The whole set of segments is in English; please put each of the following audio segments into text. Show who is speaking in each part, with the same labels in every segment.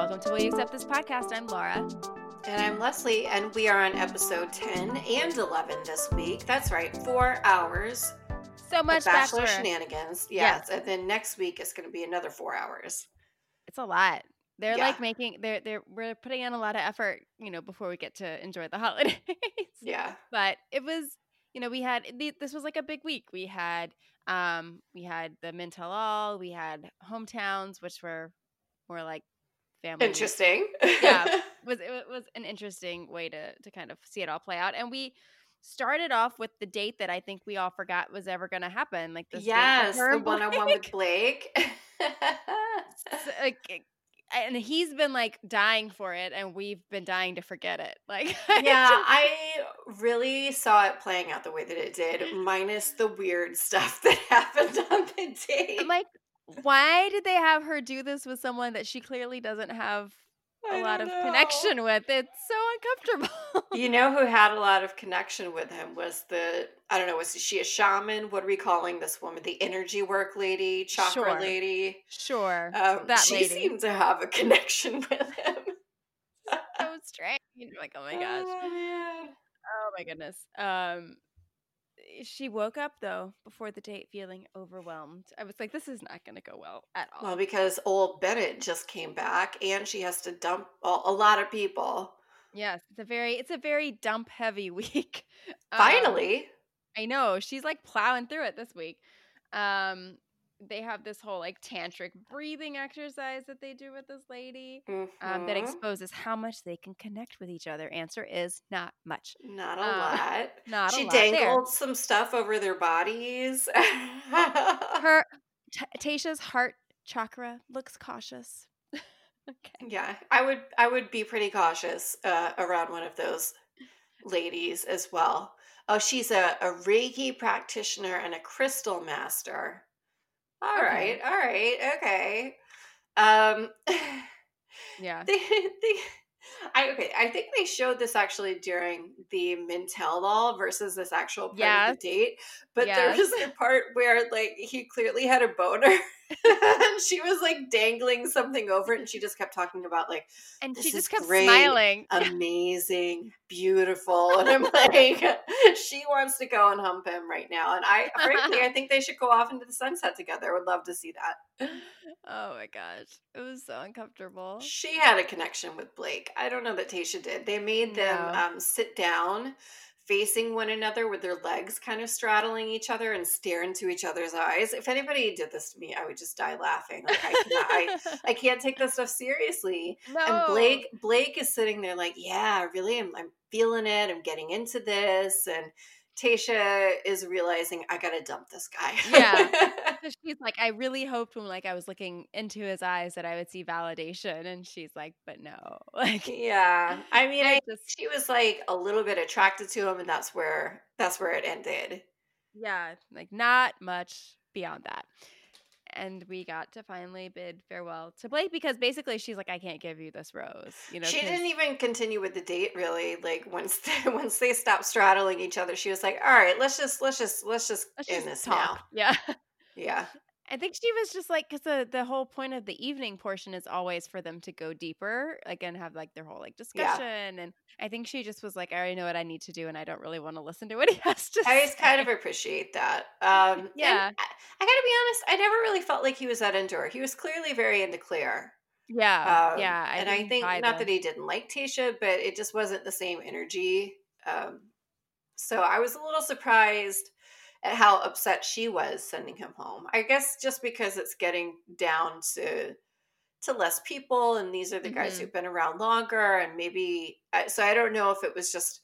Speaker 1: Welcome to Will You Accept This podcast. I'm Laura.
Speaker 2: And I'm Leslie, and we are on episode 10 and 11 this week. That's right, four hours.
Speaker 1: So much
Speaker 2: Bachelor,
Speaker 1: Bachelor.
Speaker 2: shenanigans. Yes. And then next week is going to be another four hours.
Speaker 1: It's a lot. They're
Speaker 2: Yeah.
Speaker 1: like making they're they're we're putting in a lot of effort, you know, before we get to enjoy the holidays.
Speaker 2: Yeah.
Speaker 1: but it was you know we had this was like a big week we had um we had the men tell all we had hometowns which were more like family.
Speaker 2: Interesting.
Speaker 1: yeah was it was an interesting way to to kind of see it all play out and we started off with the date that i think we all forgot was ever going to happen like this
Speaker 2: yes, the one on one with Blake.
Speaker 1: So, like and he's been like dying for it and we've been dying to forget it like
Speaker 2: yeah, I really saw it playing out the way that it did, minus the weird stuff that happened on the date.
Speaker 1: I'm like, why did they have her do this with someone that she clearly doesn't have a lot of
Speaker 2: know.
Speaker 1: connection with? It's so uncomfortable.
Speaker 2: You know who had a lot of connection with him was the I don't know was she a shaman? What are we calling this woman? The energy work lady, chakra
Speaker 1: Sure.
Speaker 2: lady.
Speaker 1: sure,
Speaker 2: Um,
Speaker 1: that
Speaker 2: she
Speaker 1: lady.
Speaker 2: seemed to have a connection with him.
Speaker 1: so strange. Like, oh my gosh,
Speaker 2: Oh,
Speaker 1: oh my goodness. Um, she woke up though before the date feeling overwhelmed. I was like, this is not going to go well at all.
Speaker 2: Well, because old Bennett just came back, and she has to dump a, a lot of people.
Speaker 1: yes, it's a very, it's a very dump heavy week. Um,
Speaker 2: Finally,
Speaker 1: I know she's like plowing through it this week. Um, they have this whole like tantric breathing exercise that they do with this lady um, that
Speaker 2: Mhm.
Speaker 1: exposes how much they can connect with each other. Answer is not much.
Speaker 2: not a
Speaker 1: uh,
Speaker 2: lot.
Speaker 1: Not
Speaker 2: she
Speaker 1: a lot there.
Speaker 2: dangled some stuff over their bodies.
Speaker 1: Her T- Tayshia's heart chakra looks cautious. okay.
Speaker 2: Yeah, I would I would be pretty cautious uh, around one of those ladies as well. Oh, she's a, a Reiki practitioner and a crystal master. All
Speaker 1: Okay.
Speaker 2: right, all right, okay. Um,
Speaker 1: Yeah.
Speaker 2: they, they, I okay. I think they showed this actually during the Men Tell All versus this actual part of the date. But there was a part where like he clearly had a boner, and she was like dangling something over it, and she just kept talking about like
Speaker 1: And she just kept
Speaker 2: great.
Speaker 1: smiling.
Speaker 2: amazing, beautiful, and I'm like, she wants to go and hump him right now. And I, frankly, I think they should go off into the sunset together. I would love to see that.
Speaker 1: oh my gosh. It was so uncomfortable.
Speaker 2: She had a connection with Blake. I don't know that Tayshia did. They made them
Speaker 1: No.
Speaker 2: um, sit down facing one another with their legs kind of straddling each other and stare into each other's eyes. If anybody did this to me, I would just die laughing. Like I cannot, I, I can't take this stuff seriously.
Speaker 1: no.
Speaker 2: And Blake Blake is sitting there like, yeah, really, I'm, I'm feeling it. I'm getting into this. And Tayshia is realizing I gotta dump this guy.
Speaker 1: Yeah. She's like, I really hoped when like I was looking into his eyes that I would see validation, and she's like, but no, like
Speaker 2: yeah. I mean,
Speaker 1: I just
Speaker 2: she was like a little bit attracted to him, and that's where that's where it ended.
Speaker 1: yeah, like not much beyond that. And we got to finally bid farewell to Blake because basically she's like, I can't give you this rose, you know.
Speaker 2: she didn't even continue with the date really. Like once they, once they stopped straddling each other, she was like, "All right, let's just let's just let's just
Speaker 1: let's
Speaker 2: end
Speaker 1: just
Speaker 2: this
Speaker 1: talk. Yeah.
Speaker 2: Yeah,
Speaker 1: I think she was just like, because the, the whole point of the evening portion is always for them to go deeper, like, and have like their whole like
Speaker 2: Yeah.
Speaker 1: discussion. And I think she just was like, I already know what I need to do, and I don't really want to listen to what he has to
Speaker 2: I
Speaker 1: say.
Speaker 2: just kind of appreciate that. Um,
Speaker 1: Yeah.
Speaker 2: I, I gotta be honest, I never really felt like he was that into her. He was clearly very into Clare.
Speaker 1: yeah,
Speaker 2: Um,
Speaker 1: yeah.
Speaker 2: and I think not that he didn't like Tayshia, but it just wasn't the same energy. Um, so I was a little surprised at how upset she was sending him home. I guess just because it's getting down to to less people, and these are the guys
Speaker 1: Mhm.
Speaker 2: who've been around longer, and maybe so. I don't know if it was just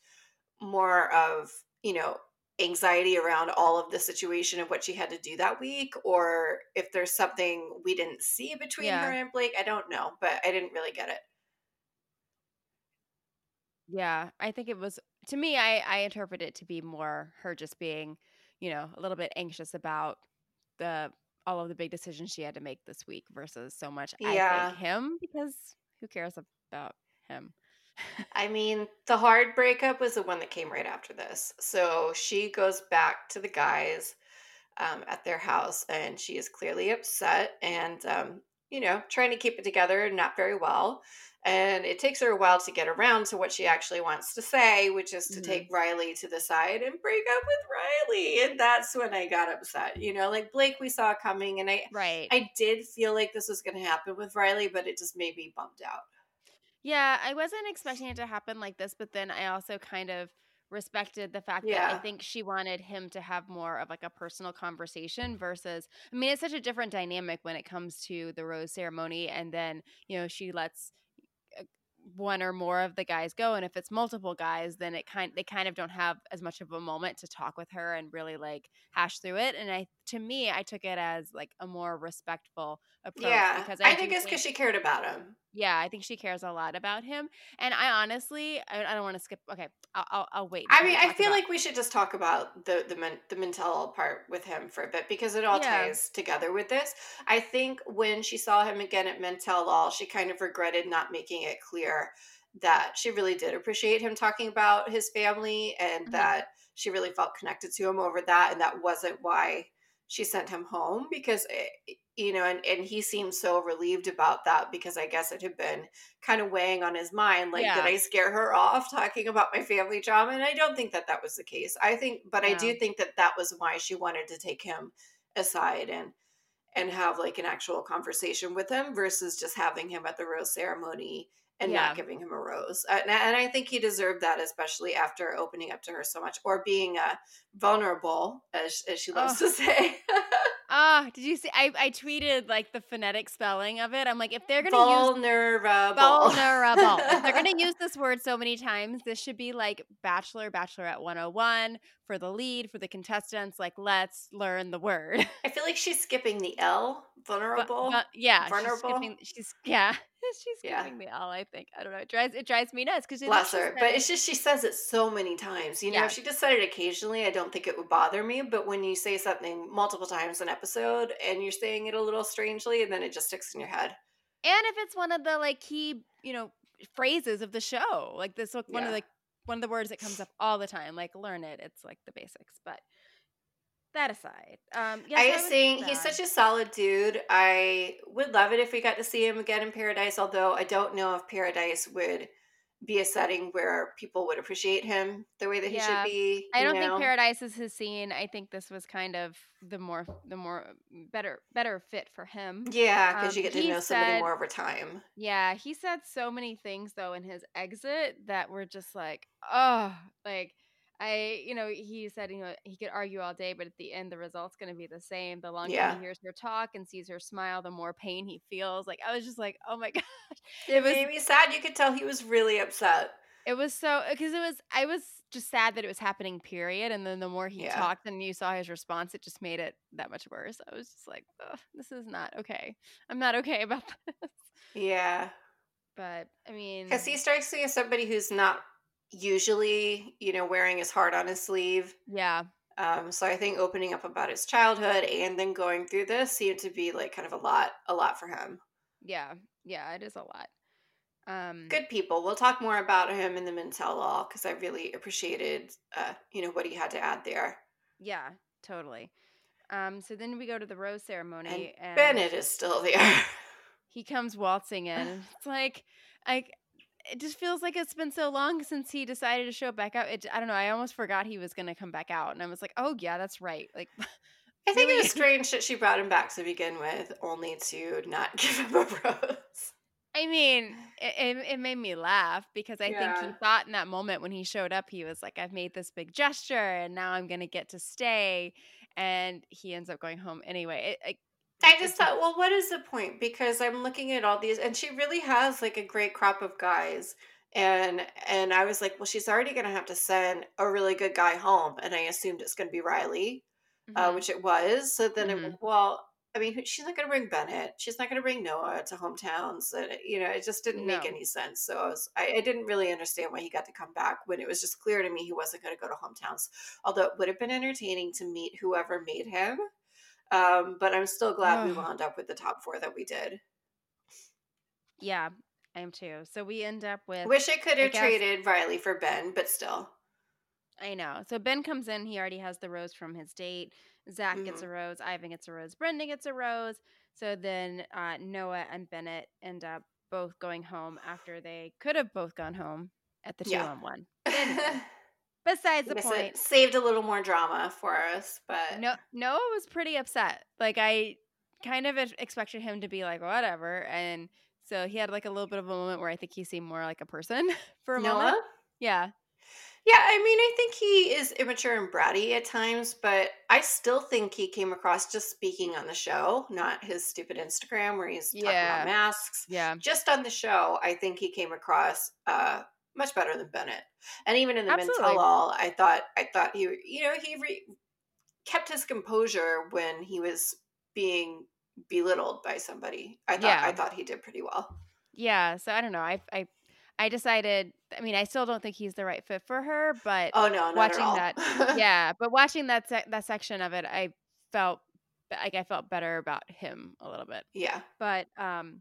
Speaker 2: more of you know anxiety around all of the situation and what she had to do that week or if there's something we didn't see between
Speaker 1: Yeah.
Speaker 2: her and Blake I don't know but I didn't really get it
Speaker 1: Yeah, I think it was to me. I I interpret it to be more her just being, you know, a little bit anxious about the all of the big decisions she had to make this week versus so much I
Speaker 2: Yeah.
Speaker 1: think him because who cares about him?
Speaker 2: I mean, the hard breakup was the one that came right after this. So she goes back to the guys um, at their house and she is clearly upset. And um, you know, trying to keep it together, not very well. And it takes her a while to get around to what she actually wants to say, which is to
Speaker 1: Mhm.
Speaker 2: take Riley to the side and break up with Riley. And that's when I got upset. You know, like Blake we saw coming and I
Speaker 1: Right.
Speaker 2: I did feel like this was going to happen with Riley, but it just made me bummed out.
Speaker 1: Yeah, I wasn't expecting it to happen like this, but then I also kind of respected the fact that I think she wanted him to have more of like a personal conversation versus I mean it's such a different dynamic when it comes to the rose ceremony and then, you know, she lets uh, one or more of the guys go and if it's multiple guys then it kind they kind of don't have as much of a moment to talk with her and really like hash through it and I to me I took it as like a more respectful approach
Speaker 2: Yeah.
Speaker 1: because
Speaker 2: I
Speaker 1: do
Speaker 2: think it's because she cared about him.
Speaker 1: yeah, I think she cares a lot about him, and I honestly, I, I don't want to skip. Okay, I'll, I'll, I'll wait.
Speaker 2: I mean, I feel
Speaker 1: about-
Speaker 2: like we should just talk about the the men, the Mentel part with him for a bit because it all
Speaker 1: Yeah.
Speaker 2: ties together with this. I think when she saw him again at Men Tell All, she kind of regretted not making it clear that she really did appreciate him talking about his family and
Speaker 1: Mhm.
Speaker 2: that she really felt connected to him over that, and that wasn't why she sent him home because it, you know and, and he seemed so relieved about that because i guess it had been kind of weighing on his mind like
Speaker 1: Yeah.
Speaker 2: did i scare her off talking about my family trauma and i don't think that that was the case. I think but i do think that that was why she wanted to take him aside and and have like an actual conversation with him versus just having him at the rose ceremony and
Speaker 1: Yeah.
Speaker 2: not giving him a rose and, and i think he deserved that especially after opening up to her so much or being uh, vulnerable as, as she loves
Speaker 1: Oh.
Speaker 2: to say
Speaker 1: Ah, did you see? I, I tweeted like the phonetic spelling of it. I'm like, if they're gonna use
Speaker 2: vulnerable
Speaker 1: vulnerable, if they're gonna use this word so many times, this should be like Bachelor, Bachelorette 101 for the lead, for the contestants. Like, let's learn the word.
Speaker 2: I feel like she's skipping the L. Vulnerable.
Speaker 1: but yeah,
Speaker 2: Vulnerable?
Speaker 1: She's, skipping, she's yeah, she's
Speaker 2: Yeah.
Speaker 1: skipping the L. I think I don't know. It drives it drives me nuts because
Speaker 2: Bless her. But it's just she says it so many times. You know,
Speaker 1: Yeah.
Speaker 2: if she just said it occasionally, I don't think it would bother me. But when you say something multiple times an episode and you're saying it a little strangely, and then it just sticks in your head.
Speaker 1: and if it's one of the like key you know phrases of the show like this one of the one of the words that comes up all the time like learn it it's like the basics but that aside um yeah,
Speaker 2: I just think he's such a solid dude. I would love it if we got to see him again in Paradise, although I don't know if Paradise would be a setting where people would appreciate him the way that he
Speaker 1: Yeah.
Speaker 2: should be.
Speaker 1: I don't
Speaker 2: know?
Speaker 1: think Paradise is his scene. I think this was kind of the more the more better better fit for him.
Speaker 2: Yeah, because
Speaker 1: Um,
Speaker 2: you get to know somebody
Speaker 1: said-
Speaker 2: more over time.
Speaker 1: Yeah, he said so many things though in his exit that were just like, oh, like I, you know, he said, you know, he could argue all day, but at the end, the result's going to be the same. The longer
Speaker 2: Yeah.
Speaker 1: he hears her talk and sees her smile, the more pain he feels. Like I was just like, oh my god,
Speaker 2: It
Speaker 1: was-
Speaker 2: made me sad. You could tell he was really upset.
Speaker 1: it was so uh, because it was. I was just sad that it was happening. Period. And then the more he
Speaker 2: Yeah.
Speaker 1: talked and you saw his response, it just made it that much worse. I was just like, this is not okay. I'm not okay about this.
Speaker 2: Yeah.
Speaker 1: But I mean,
Speaker 2: Because he strikes me as somebody who's not usually, you know, wearing his heart on his sleeve.
Speaker 1: yeah,
Speaker 2: Um, so I think opening up about his childhood and then going through this seemed to be like kind of a lot, a lot for him.
Speaker 1: yeah, yeah. It is a lot. Um,
Speaker 2: Good people. We'll talk more about him in the Men Tell All because I really appreciated, uh, you know, what he had to add there.
Speaker 1: Yeah, totally. Um, so then we go to the rose ceremony, and,
Speaker 2: Bennett is still there.
Speaker 1: he comes waltzing in. It's like, I, it just feels like it's been so long since he decided to show back out. It, I don't know. I almost forgot he was gonna come back out, and I was like, oh yeah, that's right. Like,
Speaker 2: I think it was strange that she brought him back to begin with, only to not give him a rose.
Speaker 1: I mean, it, it, made me laugh because I think he thought in that moment when he showed up, he was like, I've made this big gesture, and now I'm gonna get to stay. And he ends up going home anyway. It, it,
Speaker 2: I just thought, well, what is the point? Because I'm looking at all these, and she really has like a great crop of guys, and and I was like, well, she's already going to have to send a really good guy home, and I assumed it's going to be Riley, uh,
Speaker 1: mhm.
Speaker 2: which it was. So then, it,
Speaker 1: Mhm.
Speaker 2: well, I mean, she's not going to bring Bennett. She's not going to bring Noah to hometowns, and you know, it just didn't make any sense. So I, was, I, I didn't really understand why he got to come back when it was just clear to me he wasn't going to go to hometowns. Although it would have been entertaining to meet whoever made him. Um, but I'm still glad we wound up with the top four that we did.
Speaker 1: Yeah, I am too. So we end up with
Speaker 2: Wish I could have traded Riley for Ben, but still.
Speaker 1: I know. So Ben comes in, he already has the rose from his date. Zach gets
Speaker 2: Mm-hmm.
Speaker 1: a rose, Ivan gets a rose, Brendan gets a rose. So then uh, Noah and Bennett end up both going home after they could have both gone home at the two
Speaker 2: Yeah.
Speaker 1: on one. Besides the point,
Speaker 2: it saved a little more drama for us, but
Speaker 1: no, Noah was pretty upset. Like I kind of expected him to be like whatever, and so he had like a little bit of a moment where I think he seemed more like a person for a
Speaker 2: Noah.
Speaker 1: moment. Yeah,
Speaker 2: Yeah, I mean, I think he is immature and bratty at times, but I still think he came across just speaking on the show, not his stupid Instagram where he's talking
Speaker 1: Yeah.
Speaker 2: about masks.
Speaker 1: yeah,
Speaker 2: Just on the show, I think he came across uh, much better than Bennett. And even in the
Speaker 1: Absolutely.
Speaker 2: men all, I thought I thought he, you know, he re- kept his composure when he was being belittled by somebody. I thought
Speaker 1: Yeah.
Speaker 2: I thought he did pretty well.
Speaker 1: yeah. So I don't know. I I I decided. I mean, I still don't think he's the right fit for her, but
Speaker 2: Oh no,
Speaker 1: watching that, yeah. But watching that sec- that section of it, I felt like I felt better about him a little bit.
Speaker 2: yeah.
Speaker 1: But um,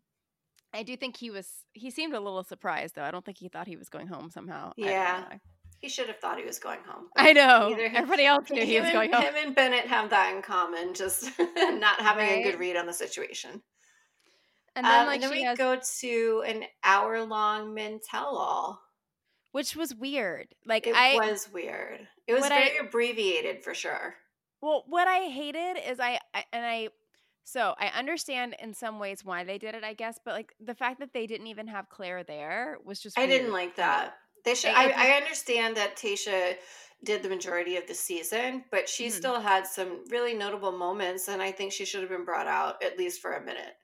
Speaker 1: I do think he was. He seemed a little surprised though. I don't think he thought he was going home somehow.
Speaker 2: Yeah. He should have thought he was going home.
Speaker 1: I know. Everybody else knew he was
Speaker 2: and,
Speaker 1: going home.
Speaker 2: him and Bennett have that in common, just not having a good read on the situation.
Speaker 1: And then
Speaker 2: Um,
Speaker 1: like
Speaker 2: and then
Speaker 1: she
Speaker 2: we
Speaker 1: has,
Speaker 2: go to an hour long men tell all.
Speaker 1: which was weird. Like
Speaker 2: It
Speaker 1: I
Speaker 2: was weird. It was
Speaker 1: what I-
Speaker 2: very abbreviated for sure.
Speaker 1: Well, what I hated is I, I and I so I understand in some ways why they did it, I guess, but like the fact that they didn't even have Clare there was just
Speaker 2: I didn't like that. They should.
Speaker 1: I-
Speaker 2: I,
Speaker 1: I
Speaker 2: I understand that Tayshia did the majority of the season, but she
Speaker 1: Mhm.
Speaker 2: still had some really notable moments, and I think she should have been brought out at least for a minute.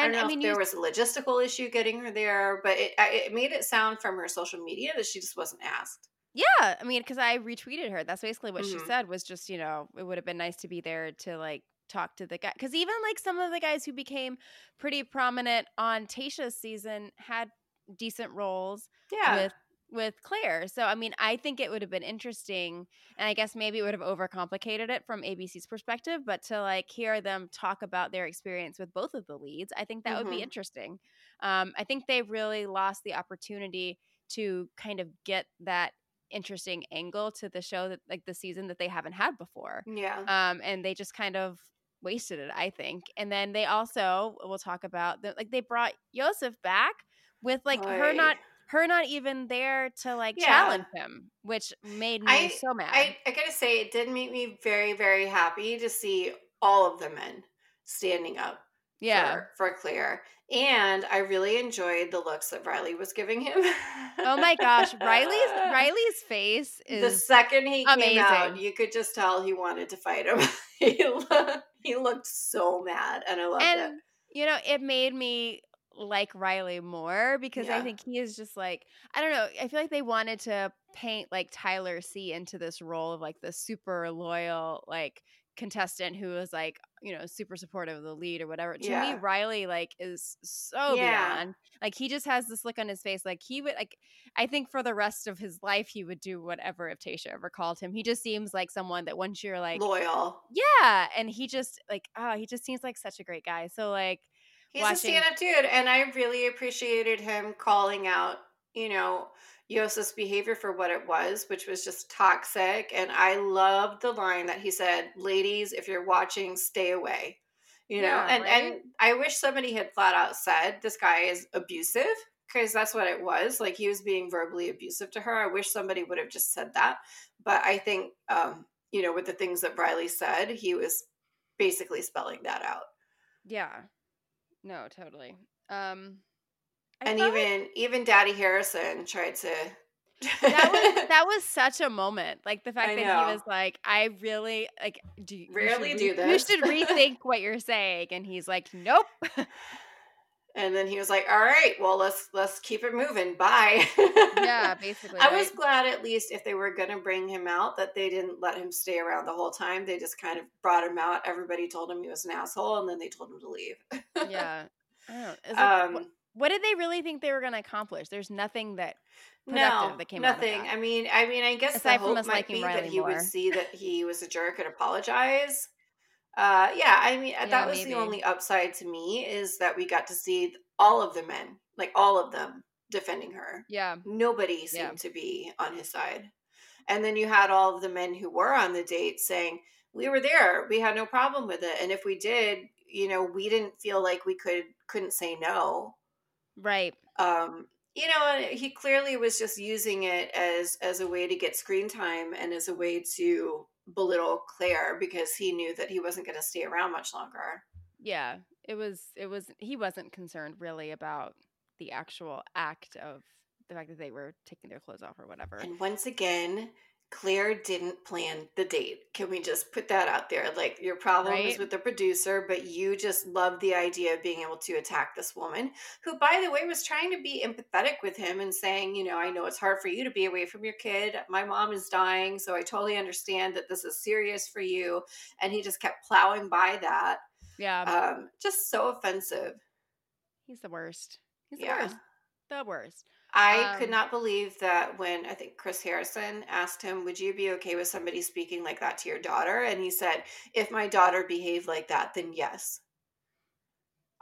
Speaker 2: I
Speaker 1: And
Speaker 2: don't
Speaker 1: I, mean,
Speaker 2: if there
Speaker 1: you,
Speaker 2: was a logistical issue getting her there, but it, it made it sound from her social media that she just wasn't asked.
Speaker 1: yeah, I mean, because I retweeted her. That's basically what she
Speaker 2: Mhm.
Speaker 1: said was just you know it would have been nice to be there to like talk to the guy because even like some of the guys who became pretty prominent on Tayshia's season had decent roles
Speaker 2: Yeah,
Speaker 1: with with Clare. So I mean, I think it would have been interesting, and I guess maybe it would have overcomplicated it from ABC's perspective. But to like hear them talk about their experience with both of the leads, I think that would be
Speaker 2: Mhm.
Speaker 1: interesting. Um, I think they really lost the opportunity to kind of get that interesting angle to the show that like the season that they haven't had before
Speaker 2: yeah,
Speaker 1: um, and they just kind of wasted it, I think. And then they also we'll talk about the, like they brought Yosef back with like her not her not even there to like
Speaker 2: Yeah.
Speaker 1: challenge him, which made me
Speaker 2: I-
Speaker 1: so mad.
Speaker 2: I, I gotta say, it did make me very, very happy to see all of the men standing up
Speaker 1: yeah.
Speaker 2: for, for Clare. And I really enjoyed the looks that Riley was giving him.
Speaker 1: Oh my gosh, Riley's Riley's face is the
Speaker 2: second he came out, you could just tell he wanted to fight him. he, looked, he looked so mad, and I loved it.
Speaker 1: you know it made me like Riley more because I think he is just like I don't know I feel like they wanted to paint like Tyler C into this role of like the super loyal like contestant who was like you know super supportive of the lead or whatever to
Speaker 2: Yeah.
Speaker 1: me Riley like is so
Speaker 2: Yeah.
Speaker 1: beyond like he just has this look on his face like he would like I think for the rest of his life he would do whatever if Tayshia ever called him he just seems like someone that once you're like
Speaker 2: Loyal.
Speaker 1: yeah and he just like oh he just seems like such a great guy so like
Speaker 2: He's
Speaker 1: watching-
Speaker 2: a stand-up dude, and I really appreciated him calling out, you know, Yosef's behavior for what it was, which was just toxic. And I loved the line that he said, "Ladies, if you're watching, stay away." You know,
Speaker 1: Yeah,
Speaker 2: and
Speaker 1: right?
Speaker 2: and I wish somebody had flat out said this guy is abusive because that's what it was. Like he was being verbally abusive to her. I wish somebody would have just said that. But I think, um, you know, with the things that Riley said, he was basically spelling that out.
Speaker 1: Yeah. No, totally. Um I
Speaker 2: and
Speaker 1: felt like
Speaker 2: even even Daddy Harrison tried to.
Speaker 1: that was that was such a moment. Like the fact
Speaker 2: I
Speaker 1: that
Speaker 2: know.
Speaker 1: he was like, I really like do you
Speaker 2: Rarely
Speaker 1: should
Speaker 2: do this."
Speaker 1: You should rethink what you're saying. And he's like, Nope.
Speaker 2: and then he was like, "All right, well let's let's keep it moving. Bye."
Speaker 1: yeah, basically.
Speaker 2: I was glad at least if they were going to bring him out that they didn't let him stay around the whole time. They just kind of brought him out. Everybody told him he was an asshole, and then they told him to leave.
Speaker 1: Yeah. I don't know. Is it-
Speaker 2: Um,
Speaker 1: what did they really think they were gonna accomplish? There's nothing that productive
Speaker 2: no,
Speaker 1: that came out of
Speaker 2: nothing.
Speaker 1: that.
Speaker 2: I mean, I mean, I guess
Speaker 1: Aside
Speaker 2: the hope might
Speaker 1: liking
Speaker 2: be that he
Speaker 1: more.
Speaker 2: would see that he was a jerk and apologize. Uh, yeah, I mean,
Speaker 1: Yeah,
Speaker 2: that was
Speaker 1: maybe.
Speaker 2: the only upside to me is that we got to see all of the men, like all of them, defending her.
Speaker 1: yeah.
Speaker 2: Nobody seemed
Speaker 1: Yeah.
Speaker 2: to be on his side. And then you had all of the men who were on the date saying, We were there. We had no problem with it. And if we did, you know, we didn't feel like we could couldn't say no.
Speaker 1: Right.
Speaker 2: Um, you know, he clearly was just using it as as a way to get screen time and as a way to belittle Clare because he knew that he wasn't going to stay around much longer.
Speaker 1: Yeah, it was it was he wasn't concerned really about the actual act of the fact that they were taking their clothes off or whatever.
Speaker 2: And once again, Clare didn't plan the date. Can we just put that out there? Like your problem right? is with the producer, but you just love the idea of being able to attack this woman who by the way was trying to be empathetic with him and saying, you know, I know it's hard for you to be away from your kid. My mom is dying, so I totally understand that this is serious for you. And he just kept plowing by that.
Speaker 1: Yeah.
Speaker 2: Um, just so offensive.
Speaker 1: He's the worst. He's the yeah. worst. The worst.
Speaker 2: I um, could not believe that when I think Chris Harrison asked him, Would you be okay with somebody speaking like that to your daughter? And he said, If my daughter behaved like that, then yes.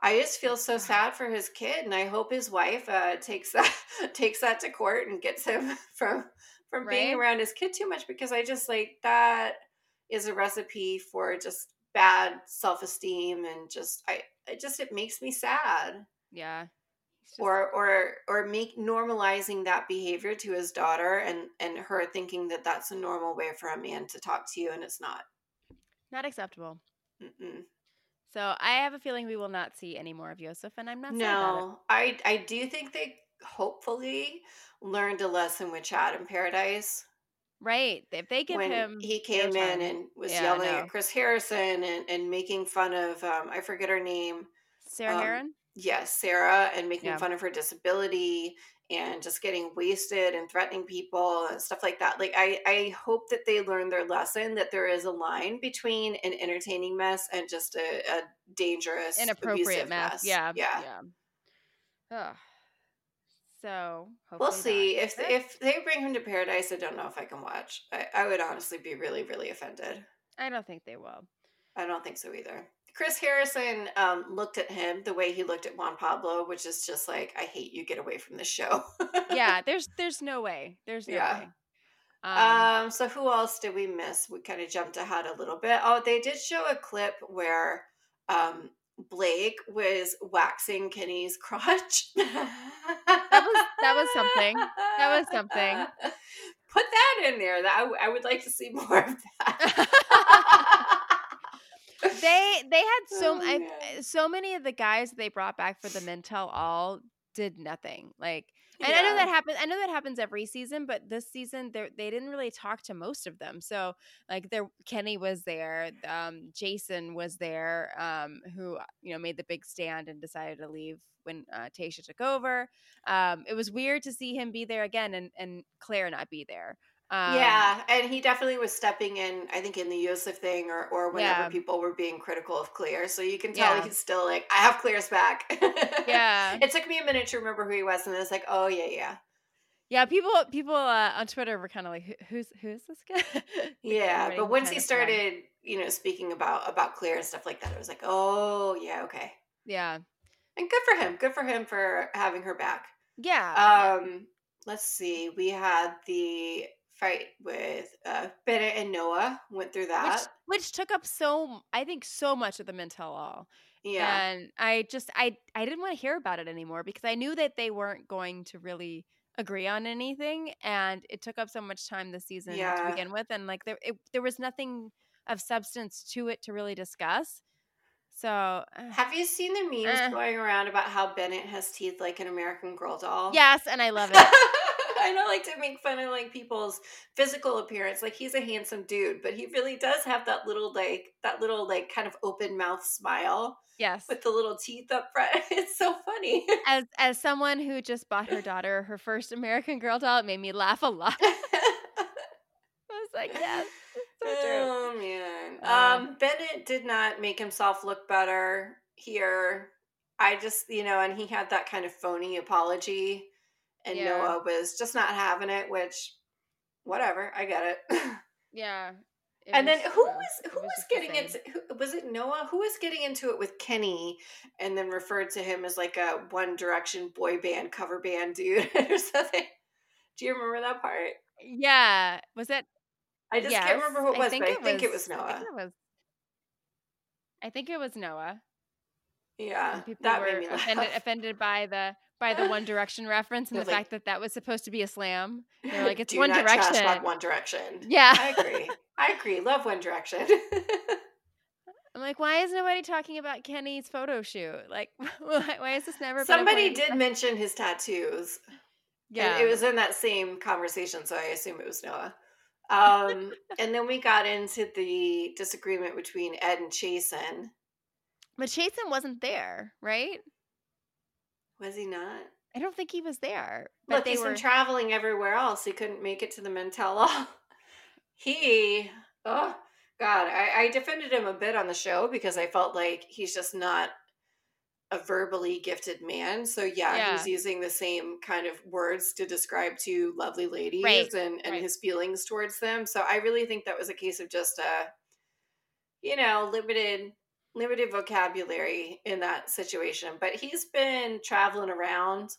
Speaker 2: I just feel so sad for his kid, and I hope his wife uh, takes that takes that to court and gets him from from right? being around his kid too much because I just like that is a recipe for just bad self esteem and just I it just it makes me sad.
Speaker 1: Yeah,
Speaker 2: just... or or or make normalizing that behavior to his daughter and and her thinking that that's a normal way for a man to talk to you and it's not
Speaker 1: not acceptable Mm-mm. so i have a feeling we will not see any more of Yosef and i'm not
Speaker 2: no i i do think they hopefully learned a lesson with chad in paradise
Speaker 1: Right. If they give
Speaker 2: when
Speaker 1: him
Speaker 2: he came in and was yeah, yelling at Chris Harrison and, and making fun of um, I forget her name.
Speaker 1: Sarah um, Herron?
Speaker 2: Yes, Sarah, and making yeah. fun of her disability and just getting wasted and threatening people and stuff like that. Like I, I hope that they learn their lesson that there is a line between an entertaining mess and just a, a dangerous, inappropriate mess. mess.
Speaker 1: Yeah, yeah. yeah. Ugh. So
Speaker 2: we'll see if if they bring him to paradise. I don't know if I can watch. I, I would honestly be really, really offended.
Speaker 1: I don't think they will.
Speaker 2: I don't think so either. Chris Harrison um, looked at him the way he looked at Juan Pablo, which is just like, I hate you. Get away from the show.
Speaker 1: yeah, there's there's no way. There's no yeah. way.
Speaker 2: Um, um, so who else did we miss? We kind of jumped ahead a little bit. Oh, they did show a clip where um, Blake was waxing Kenny's crotch.
Speaker 1: that was that was something. That was something.
Speaker 2: Put that in there. That I, I would like to see more of that
Speaker 1: they they had so oh, I, eh, so many of the guys they brought back for the Men Tell All did nothing. Like, and yeah. I know that happens. I know that happens every season, but this season they they didn't really talk to most of them. So like, there Kenny was there, um, Jason was there, um, who you know made the big stand and decided to leave when uh, Tayshia took over. Um, it was weird to see him be there again and and Clare not be there.
Speaker 2: Um, yeah, and he definitely was stepping in. I think in the Yosef thing, or or whenever yeah. people were being critical of Clare, so you can tell yeah. he's still like, I have Clare's back.
Speaker 1: yeah,
Speaker 2: it took me a minute to remember who he was, and it's like, oh yeah, yeah,
Speaker 1: yeah. People people uh, on Twitter were kind of like, who's who's this guy?
Speaker 2: yeah, but once he started, you know, speaking about about Clare and stuff like that, it was like, oh yeah, okay,
Speaker 1: yeah,
Speaker 2: and good for him. Good for him for having her back.
Speaker 1: Yeah.
Speaker 2: Um. Let's see. We had the fight with uh, Bennett and Noah. Went through that,
Speaker 1: which, which took up so I think so much of the Men Tell All.
Speaker 2: Yeah,
Speaker 1: and I just I I didn't want to hear about it anymore because I knew that they weren't going to really agree on anything, and it took up so much time this season yeah. to begin with, and like there it, there was nothing of substance to it to really discuss. So, uh,
Speaker 2: have you seen the memes uh, going around about how Bennett has teeth like an American Girl doll?
Speaker 1: Yes, and I love it.
Speaker 2: I don't like to make fun of like people's physical appearance. Like he's a handsome dude, but he really does have that little like that little like kind of open mouth smile.
Speaker 1: Yes.
Speaker 2: With the little teeth up front. It's so funny.
Speaker 1: As as someone who just bought her daughter her first American Girl doll, it made me laugh a lot. I was like, yes. So
Speaker 2: oh man. Um, um, Bennett did not make himself look better here. I just, you know, and he had that kind of phony apology and yeah. Noah was just not having it, which whatever, I get it.
Speaker 1: yeah.
Speaker 2: It and was, then who was who was, was getting into who, was it Noah who was getting into it with Kenny and then referred to him as like a One Direction boy band cover band dude or something. Do you remember that part?
Speaker 1: Yeah, was it?
Speaker 2: I just yes. can't remember who it was, I but I think it was Noah. I think it was,
Speaker 1: I think it was Noah.
Speaker 2: Yeah,
Speaker 1: And people
Speaker 2: that
Speaker 1: were
Speaker 2: made me
Speaker 1: offended offended by the by the One Direction reference and
Speaker 2: They're
Speaker 1: the
Speaker 2: like,
Speaker 1: fact that that was supposed to be a slam. They're like, it's One
Speaker 2: not trash talk
Speaker 1: Direction.
Speaker 2: One Direction.
Speaker 1: Yeah.
Speaker 2: I agree. I agree. Love One Direction.
Speaker 1: I'm like, why is nobody talking about Kenny's photo shoot? Like, why, why is this never
Speaker 2: Somebody did mention his tattoos.
Speaker 1: Yeah.
Speaker 2: And it was in that same conversation, so I assume it was Noah. Um, and then we got into the disagreement between Ed and Chasen.
Speaker 1: but Chasen wasn't there, right?
Speaker 2: Was he not?
Speaker 1: I don't think he was there. But
Speaker 2: Look,
Speaker 1: they
Speaker 2: he's
Speaker 1: were
Speaker 2: been traveling everywhere else. He couldn't make it to the Men Tell All. he, oh God, I, I defended him a bit on the show because I felt like he's just not a verbally gifted man. So yeah,
Speaker 1: Yeah.
Speaker 2: he's using the same kind of words to describe two lovely ladies
Speaker 1: Right,
Speaker 2: and and
Speaker 1: right.
Speaker 2: his feelings towards them. So I really think that was a case of just a, you know, limited limited vocabulary in that situation. But he's been traveling around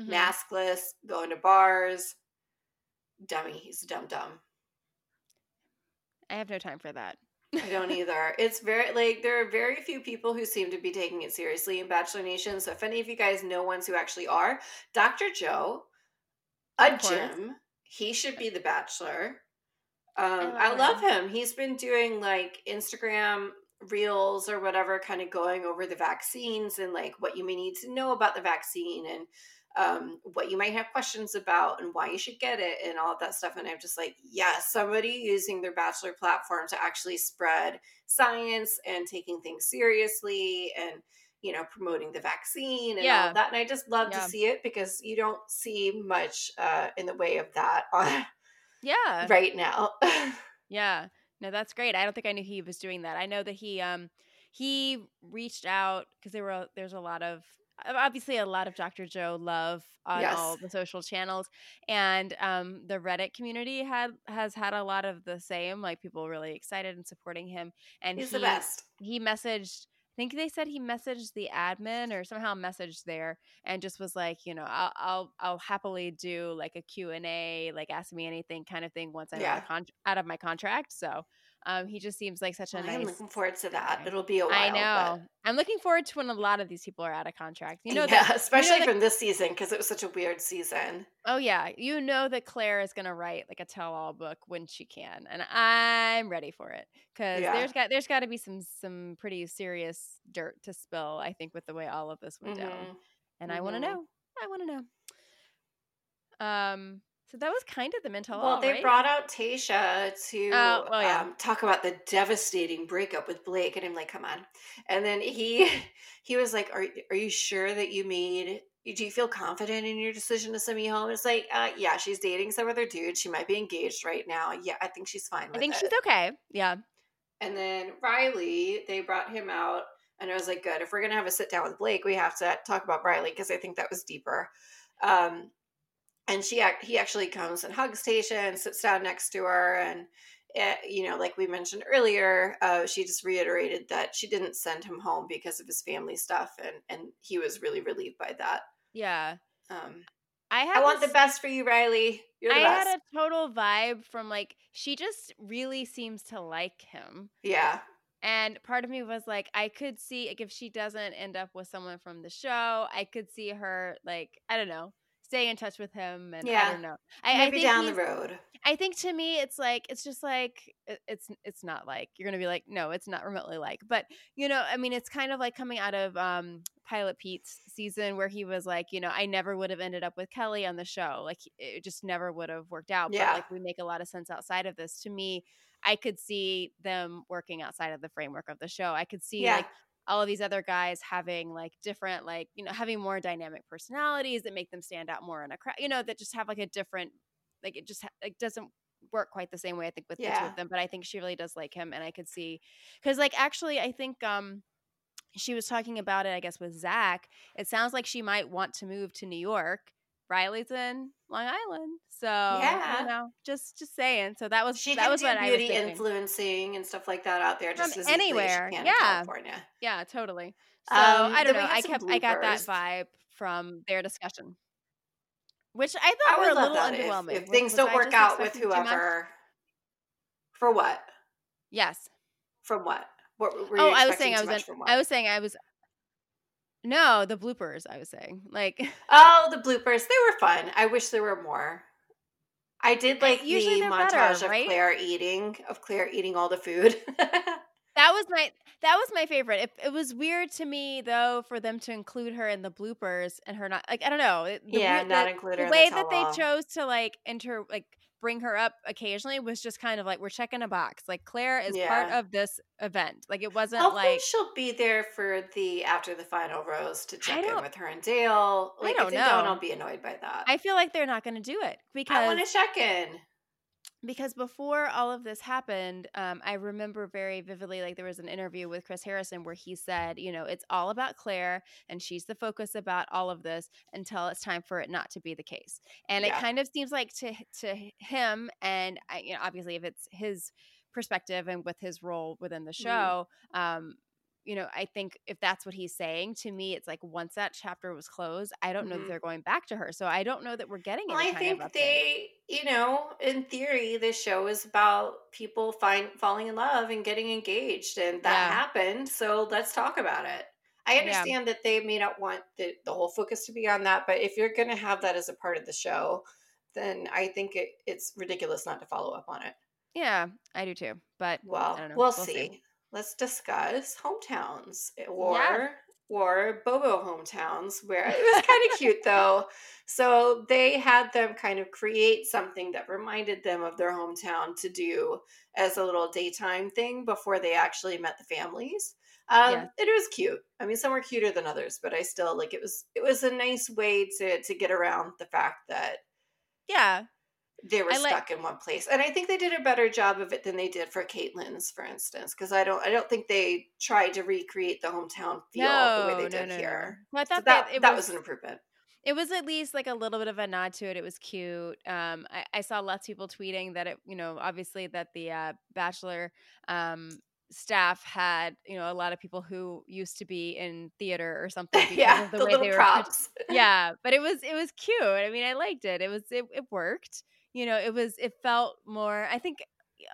Speaker 1: Mhm.
Speaker 2: maskless, going to bars. Dummy, he's a dumb dumb.
Speaker 1: I have no time for that.
Speaker 2: I don't either. It's very like there are very few people who seem to be taking it seriously in Bachelor Nation. So if any of you guys know ones who actually are, Dr. Joe, a. Jim, he should be the Bachelor. Um,
Speaker 1: love
Speaker 2: I love
Speaker 1: him.
Speaker 2: him. He's been doing like Instagram reels or whatever, kind of going over the vaccines and like what you may need to know about the vaccine and um, what you might have questions about and why you should get it and all of that stuff. And I'm just like, yes, somebody using their bachelor platform to actually spread science and taking things seriously and you know promoting the vaccine and all
Speaker 1: Yeah.
Speaker 2: of that. And I just love
Speaker 1: Yeah.
Speaker 2: to see it because you don't see much uh, in the way of that on,
Speaker 1: Yeah.
Speaker 2: right now.
Speaker 1: Yeah. No, that's great. I don't think I knew he was doing that. I know that he um he reached out because there were there's a lot of obviously a lot of Dr. Joe love on
Speaker 2: Yes.
Speaker 1: all the social channels and um the Reddit community had has had a lot of the same like people really excited and supporting him and
Speaker 2: He's
Speaker 1: he
Speaker 2: the best.
Speaker 1: he messaged think they said he messaged the admin or somehow messaged there and just was like, you know, I'll I'll, I'll happily do like a Q&A, like ask me anything kind of thing once I'm out, of con- out of my contract. So um, he just seems like such a
Speaker 2: I am
Speaker 1: nice
Speaker 2: looking forward to that. It'll be a while.
Speaker 1: I
Speaker 2: but-
Speaker 1: know. I'm looking forward to when a lot of these people are out of contract. You know
Speaker 2: yeah,
Speaker 1: that
Speaker 2: especially
Speaker 1: that-
Speaker 2: from this season because it was such a weird season.
Speaker 1: Oh yeah, you know that Clare is gonna write like a tell-all book when she can, and I'm ready for it because
Speaker 2: Yeah.
Speaker 1: there's got there's got to be some some pretty serious dirt to spill. I think with the way all of this went down,
Speaker 2: Mhm.
Speaker 1: and I want to know. I want to know. Um, so that was kind of the mental.
Speaker 2: Well, they
Speaker 1: right?
Speaker 2: brought out Tayshia to
Speaker 1: Oh, well, yeah.
Speaker 2: um, talk about the devastating breakup with Blake, and I'm like, come on. And then he he was like, are are you sure that you made? Do you feel confident in your decision to send me home? It's like, uh, yeah, she's dating some other dude. She might be engaged right now. Yeah, I think she's fine.
Speaker 1: I think
Speaker 2: it.
Speaker 1: she's okay. Yeah,
Speaker 2: And then Riley, they brought him out, and I was like, good. If we're gonna have a sit down with Blake, we have to talk about Riley because I think that was deeper. Um, and she, he actually comes and hugs Tayshia and sits down next to her, and eh, you know, like we mentioned earlier, uh, she just reiterated that she didn't send him home because of his family stuff, and and he was really relieved by that.
Speaker 1: yeah.
Speaker 2: Um,
Speaker 1: I
Speaker 2: I want the best for you, Riley. You're the
Speaker 1: I
Speaker 2: best.
Speaker 1: had a total vibe from like she just really seems to like him.
Speaker 2: yeah,
Speaker 1: And part of me was like, I could see like, if she doesn't end up with someone from the show, I could see her like, I don't know, stay in touch with him. And
Speaker 2: yeah.
Speaker 1: I don't know. I, I
Speaker 2: maybe
Speaker 1: think
Speaker 2: down the road.
Speaker 1: I think to me, it's like it's just like it's it's not like you're gonna be like, no, it's not remotely like. But you know, I mean, it's kind of like coming out of um Pilot Pete's season where he was like, you know, I never would have ended up with Kelley on the show. Like it just never would have worked out.
Speaker 2: Yeah.
Speaker 1: But like we make a lot of sense outside of this. To me, I could see them working outside of the framework of the show. I could see
Speaker 2: Yeah.
Speaker 1: like all of these other guys having like different like you know having more dynamic personalities that make them stand out more in a crowd you know that just have like a different like it just ha- doesn't work quite the same way I think with the two of them but I think she really does like him and I could see cuz like actually I think um she was talking about it I guess with Zach it sounds like she might want to move to New York Riley's in Long Island so
Speaker 2: Yeah.
Speaker 1: you know just just saying so that was
Speaker 2: She
Speaker 1: that was
Speaker 2: do
Speaker 1: what I was
Speaker 2: beauty influencing and stuff like that out there just as
Speaker 1: anywhere, yeah.
Speaker 2: in California.
Speaker 1: yeah totally so
Speaker 2: Um,
Speaker 1: I don't know I kept I got that vibe from their discussion which I
Speaker 2: I
Speaker 1: thought
Speaker 2: would
Speaker 1: were a little
Speaker 2: that if,
Speaker 1: underwhelming
Speaker 2: if things
Speaker 1: was
Speaker 2: don't
Speaker 1: I
Speaker 2: work out with
Speaker 1: expecting too much?
Speaker 2: whoever. For what?
Speaker 1: yes
Speaker 2: From what? What were you
Speaker 1: oh, I was saying I was.
Speaker 2: much
Speaker 1: in-
Speaker 2: from what?
Speaker 1: I was saying I was. No, the bloopers. I was saying, like,
Speaker 2: oh, the bloopers. They were fun. I wish there were more. I did like the montage
Speaker 1: better,
Speaker 2: of
Speaker 1: right?
Speaker 2: Clare eating, of Clare eating all the food.
Speaker 1: That was my that was my favorite. It, it was weird to me though for them to include her in the bloopers and her not like I don't know the
Speaker 2: yeah,
Speaker 1: weird,
Speaker 2: not
Speaker 1: the,
Speaker 2: include
Speaker 1: the
Speaker 2: her in
Speaker 1: way
Speaker 2: the
Speaker 1: that they chose to like inter like bring her up occasionally was just kind of like we're checking a box. Like Clare is part of this event. Like it wasn't
Speaker 2: Hopefully
Speaker 1: like
Speaker 2: she'll be there for the after the final rose to check in with her and Dale.
Speaker 1: I
Speaker 2: Like
Speaker 1: don't
Speaker 2: if they
Speaker 1: know.
Speaker 2: don't, I'll be annoyed by that.
Speaker 1: I feel like they're not going to do it because I
Speaker 2: want to check in.
Speaker 1: Because before all of this happened, um, I remember very vividly, like there was an interview with Chris Harrison where he said, you know, it's all about Clare and she's the focus about all of this until it's time for it not to be the case. And it kind of seems like to to him, and I, you know, obviously if it's his perspective and with his role within the
Speaker 2: Mhm.
Speaker 1: show, um, you know, I think if that's what he's saying to me, it's like once that chapter was closed, I don't know that
Speaker 2: Mhm.
Speaker 1: they're going back to her. So I don't know that we're getting
Speaker 2: Well, I think they, you know, in theory, this show is about people find falling in love and getting engaged, and that
Speaker 1: Yeah.
Speaker 2: happened. So let's talk about it. I
Speaker 1: Yeah.
Speaker 2: understand that they may not want the, the whole focus to be on that, but if you're going to have that as a part of the show, then I think it, it's ridiculous not to follow up on it.
Speaker 1: Yeah, I do too. But
Speaker 2: Well,
Speaker 1: I don't know.
Speaker 2: we'll,
Speaker 1: We'll
Speaker 2: see.
Speaker 1: see.
Speaker 2: Let's discuss hometowns or or Bobo hometowns, where it was kind of cute though. So they had them kind of create something that reminded them of their hometown to do as a little daytime thing before they actually met the families. Um,
Speaker 1: Yes.
Speaker 2: It was cute. I mean, some were cuter than others, but I still like it was. It was a nice way to to get around the fact that
Speaker 1: Yeah.
Speaker 2: They were
Speaker 1: I like-
Speaker 2: stuck in one place and i think they did a better job of it than they did for caitlin's for instance because i don't i don't think they tried to recreate the hometown feel the way they
Speaker 1: no,
Speaker 2: did
Speaker 1: no, no.
Speaker 2: here
Speaker 1: Well, I
Speaker 2: So
Speaker 1: thought
Speaker 2: that,
Speaker 1: that it
Speaker 2: that
Speaker 1: was,
Speaker 2: was an improvement
Speaker 1: it was at least like a little bit of a nod to it. It was cute. Um, I, I saw lots of people tweeting that it, you know, obviously that the uh, Bachelor um staff had, you know, a lot of people who used to be in theater or something because
Speaker 2: yeah
Speaker 1: of the,
Speaker 2: the,
Speaker 1: way
Speaker 2: little
Speaker 1: they were.
Speaker 2: props
Speaker 1: yeah, but it was it was cute. I mean, I liked it. It was it, it worked. You know, it was it felt more. I think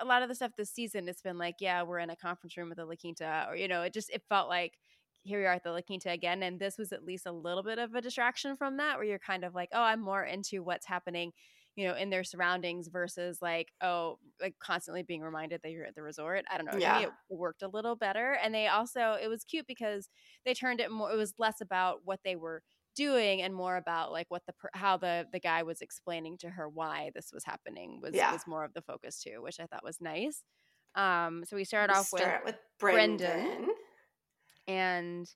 Speaker 1: a lot of the stuff this season it's been like, yeah, we're in a conference room with the La Quinta, or you know, it just it felt like here we are at the La Quinta again, and this was at least a little bit of a distraction from that, where you're kind of like, oh, I'm more into what's happening. You know, in their surroundings versus like, oh, like constantly being reminded that you're at the resort. I don't know.
Speaker 2: Yeah.
Speaker 1: me, it worked a little better. And they also, it was cute because they turned it more, it was less about what they were doing and more about like what the how the the guy was explaining to her why this was happening was
Speaker 2: Yeah.
Speaker 1: was more of the focus too which i thought was nice um so we started
Speaker 2: We
Speaker 1: off with
Speaker 2: start with
Speaker 1: Brendan.
Speaker 2: brendan
Speaker 1: and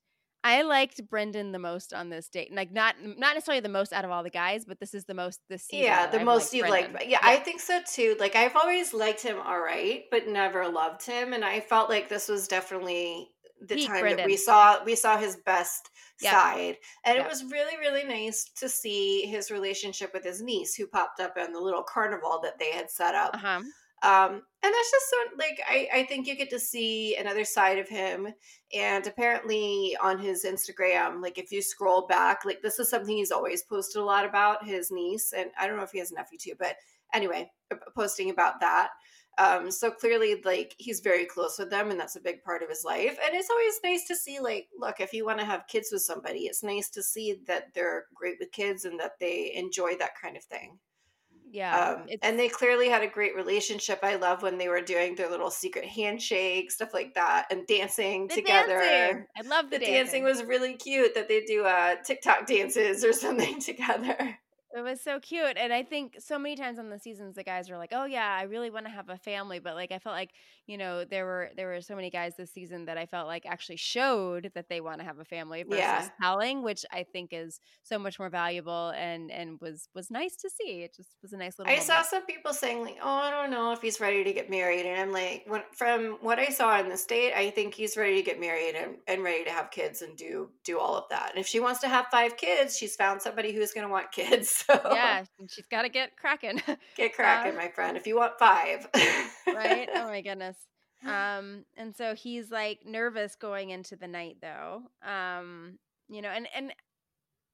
Speaker 1: i liked brendan the most on this date like not not necessarily the most out of all the guys but this is the most this season
Speaker 2: yeah the
Speaker 1: I've
Speaker 2: most you like
Speaker 1: Brendan.
Speaker 2: yeah, i think so too like i've always liked him all right but never loved him and i felt like this was definitely the
Speaker 1: Peak
Speaker 2: time that we saw we saw his best
Speaker 1: Yeah.
Speaker 2: side. And
Speaker 1: Yeah.
Speaker 2: it was really really nice to see his relationship with his niece who popped up in the little carnival that they had set up.
Speaker 1: Uh-huh.
Speaker 2: Um and that's just so like I, I think you get to see another side of him. And apparently on his instagram like if you scroll back like this is something he's always posted a lot about his niece. And i don't know if he has a nephew too but anyway posting about that um so clearly like he's very close with them and that's a big part of his life and it's always nice to see like look if you want to have kids with somebody it's nice to see that they're great with kids and that they enjoy that kind of thing
Speaker 1: yeah
Speaker 2: um, and they clearly had a great relationship. I love when they were doing their little secret handshake, stuff like that, and dancing
Speaker 1: the
Speaker 2: together.
Speaker 1: dancing. i love the,
Speaker 2: The dancing was really cute that they do uh, TikTok dances or something together.
Speaker 1: It was so cute. And I think so many times on the seasons the guys were like, "Oh yeah, I really want to have a family." But like I felt like, you know, there were there were so many guys this season that I felt like actually showed that they want to have a family versus
Speaker 2: Yeah.
Speaker 1: telling, which I think is so much more valuable and and was was nice to see. It just was a nice little
Speaker 2: I saw some people saying like, "Oh, I don't know if he's ready to get married," and I'm like, when, from what I saw in the state, I think he's ready to get married and, and ready to have kids and do do all of that. And if she wants to have five kids, she's found somebody who's going to want kids. So
Speaker 1: Yeah, and she's got to get cracking.
Speaker 2: get cracking, um my friend. If you want five,
Speaker 1: right? Oh my goodness. Um, and so he's like nervous going into the night though. Um, you know, and and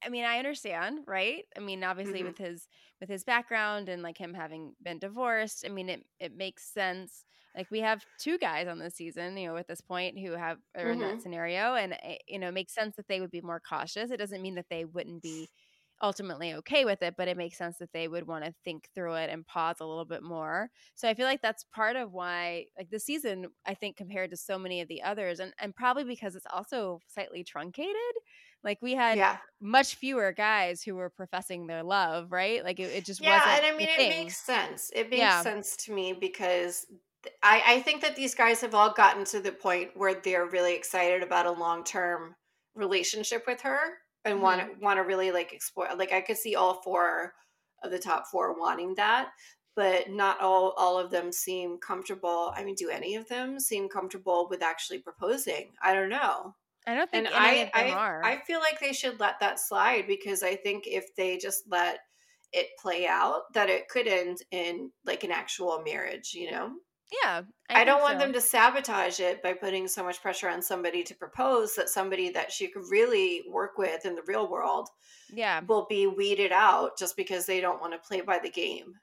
Speaker 1: I mean, I understand, right? I mean, obviously
Speaker 2: Mhm.
Speaker 1: with his with his background and like him having been divorced, I mean, it it makes sense. Like we have two guys on this season, you know, at this point who have are in that
Speaker 2: Mhm.
Speaker 1: scenario, and eh, you know, it makes sense that they would be more cautious. It doesn't mean that they wouldn't be ultimately okay with it, but it makes sense that they would want to think through it and pause a little bit more. So I feel like that's part of why like the season I think compared to so many of the others and and probably because it's also slightly truncated. Like we had
Speaker 2: Yeah.
Speaker 1: much fewer guys who were professing their love, right? Like it, it just
Speaker 2: Yeah,
Speaker 1: wasn't
Speaker 2: and I mean it
Speaker 1: thing.
Speaker 2: makes sense. It makes
Speaker 1: Yeah.
Speaker 2: sense to me because I, I think that these guys have all gotten to the point where they're really excited about a long term relationship with her and want
Speaker 1: hmm
Speaker 2: to want to really like explore. Like I could see all four of the top four wanting that, but not all all of them seem comfortable. I mean, do any of them seem comfortable with actually proposing? I don't know.
Speaker 1: I don't
Speaker 2: And
Speaker 1: think any
Speaker 2: I
Speaker 1: of them
Speaker 2: I
Speaker 1: are.
Speaker 2: I feel like they should let that slide because I think if they just let it play out that it could end in like an actual marriage, you know?
Speaker 1: Yeah, I
Speaker 2: I don't want
Speaker 1: so.
Speaker 2: them to sabotage it by putting so much pressure on somebody to propose that somebody that she could really work with in the real world
Speaker 1: Yeah.
Speaker 2: will be weeded out just because they don't want to play by the game.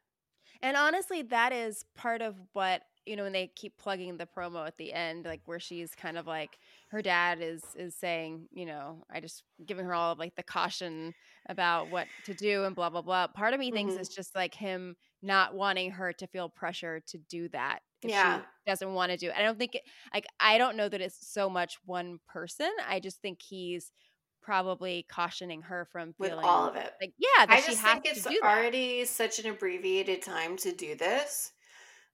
Speaker 1: And honestly, that is part of what you know when they keep plugging the promo at the end, like where she's kind of like her dad is is saying, you know, I just giving her all of like the caution about what to do and blah blah blah. Part of me thinks
Speaker 2: hmm
Speaker 1: it's just like him not wanting her to feel pressure to do that
Speaker 2: Yeah,
Speaker 1: she doesn't want to do it. I don't think it, like I don't know that it's so much one person. I just think he's probably cautioning her from
Speaker 2: with all of it.
Speaker 1: like yeah that
Speaker 2: I just think it's
Speaker 1: do that.
Speaker 2: already such an abbreviated time to do this.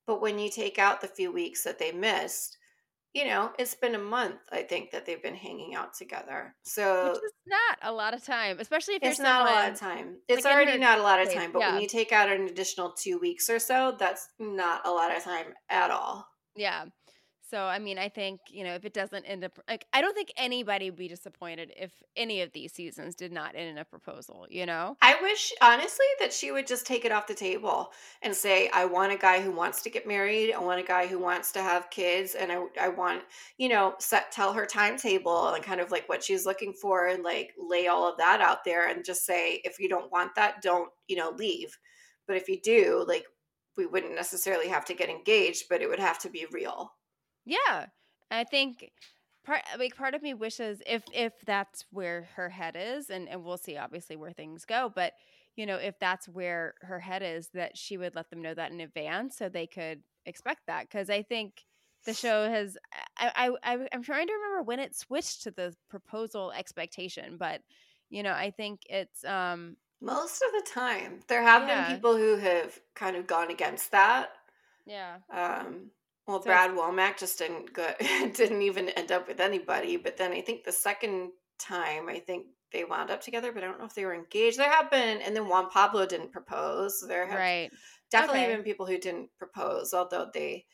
Speaker 2: But when you take out the few weeks that they missed, you know, it's been a month, I think, that they've been hanging out together.
Speaker 1: Which
Speaker 2: So
Speaker 1: is not a lot of time, especially if you're
Speaker 2: it's not a lot of time. It's
Speaker 1: like
Speaker 2: already
Speaker 1: her
Speaker 2: not a lot of time. But when you take out an additional two weeks or so, that's not a lot of time at all.
Speaker 1: Yeah. So, I mean, I think, you know, if it doesn't end up like I don't think anybody would be disappointed if any of these seasons did not end in a proposal, you know?
Speaker 2: I wish, honestly, that she would just take it off the table and say, I want a guy who wants to get married. I want a guy who wants to have kids. And I, I want, you know, set, tell her timetable and kind of like what she's looking for and like lay all of that out there and just say, if you don't want that, don't, you know, leave. But if you do, like, we wouldn't necessarily have to get engaged, but it would have to be real.
Speaker 1: Yeah. I think part like part of me wishes if if that's where her head is and and we'll see obviously where things go, but you know, if that's where her head is that she would let them know that in advance so they could expect that cuz I think the show has I, I I I'm trying to remember when it switched to the proposal expectation, but you know, I think it's um
Speaker 2: Most of the time, there have been people who have kind of gone against that
Speaker 1: Yeah.
Speaker 2: Um, well,
Speaker 1: So
Speaker 2: Brad Womack just didn't go, didn't even end up with anybody. But then I think the second time, I think they wound up together, but I don't know if they were engaged. There have been, and then Juan Pablo didn't propose. There have
Speaker 1: right.
Speaker 2: definitely
Speaker 1: Okay.
Speaker 2: been people who didn't propose, although they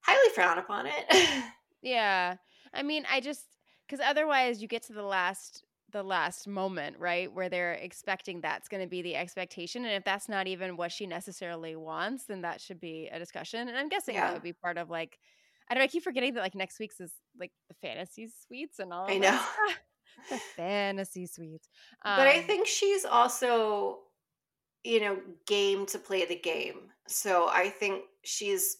Speaker 2: highly frown upon it.
Speaker 1: Yeah. I mean, I just cuz otherwise you get to the last the last moment, right? Where they're expecting that's going to be the expectation and if that's not even what she necessarily wants, then that should be a discussion. And I'm guessing that would be part of like I don't know, I keep forgetting that like next week's is like the fantasy suites and all
Speaker 2: I know.
Speaker 1: The fantasy suites.
Speaker 2: But I
Speaker 1: Um
Speaker 2: think she's also, you know, game to play the game. So I think she's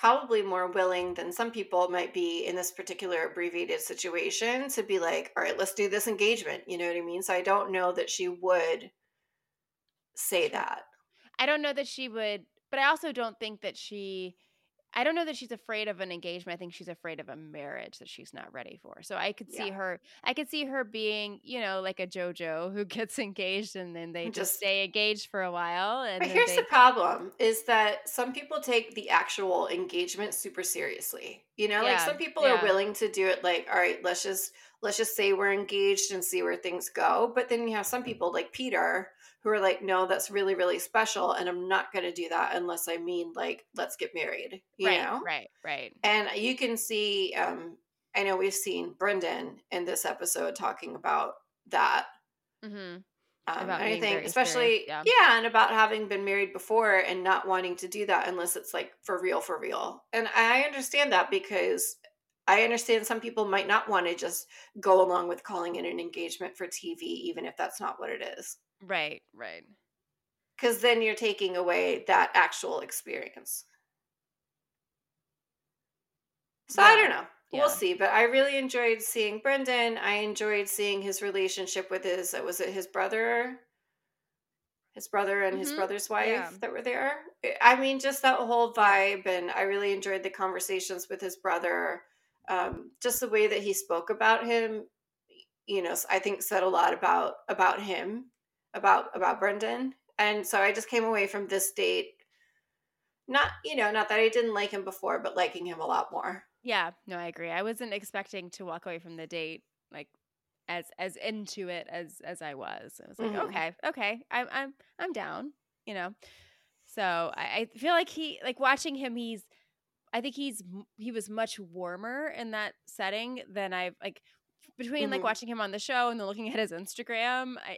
Speaker 2: probably more willing than some people might be in this particular abbreviated situation to be like, all right, let's do this engagement. You know what I mean? So I don't know that she would say that.
Speaker 1: I don't know that she would, but I also don't think that she I don't know that she's afraid of an engagement. I think she's afraid of a marriage that she's not ready for. So I could
Speaker 2: Yeah.
Speaker 1: see her I could see her being, you know, like a JoJo who gets engaged and then they just
Speaker 2: Just
Speaker 1: stay engaged for a while
Speaker 2: but
Speaker 1: and then
Speaker 2: here's the problem is that some people take the actual engagement super seriously. You know, like some people are willing to do it like, all right, let's just let's just say we're engaged and see where things go. But then you have some mm. people like Peter who are like, no, that's really, really special. And I'm not gonna do that unless I mean like let's get married, you
Speaker 1: Right,
Speaker 2: know?
Speaker 1: right, right.
Speaker 2: And you can see, um, I know we've seen Brendan in this episode talking about that.
Speaker 1: Mm-hmm.
Speaker 2: Um,
Speaker 1: About
Speaker 2: think, especially,
Speaker 1: Yeah.
Speaker 2: yeah, and about having been married before and not wanting to do that unless it's like for real, for real. And I understand that because I understand some people might not want to just go along with calling it an engagement for TV, even if that's not what it is.
Speaker 1: Right, right.
Speaker 2: Because then you're taking away that actual experience. So yeah. I don't know. Yeah. We'll see. But I really enjoyed seeing Brendan. I enjoyed seeing his relationship with his uh, was it his brother? His brother and mm-hmm. his brother's wife yeah. that were there. I mean, just that whole vibe, and I really enjoyed the conversations with his brother. Um, just the way that he spoke about him, you know, I think said a lot about about him, about about Brendan. And so I just came away from this date not, you know, not that I didn't like him before, but liking him a lot more.
Speaker 1: Yeah, no, I agree. I wasn't expecting to walk away from the date like as as into it as as I was. I was like, mm-hmm. okay, okay, I'm I'm I'm down, you know. So I, I feel like he like watching him. He's I think he's he was much warmer in that setting than I've like between mm-hmm. like watching him on the show and then looking at his Instagram, I,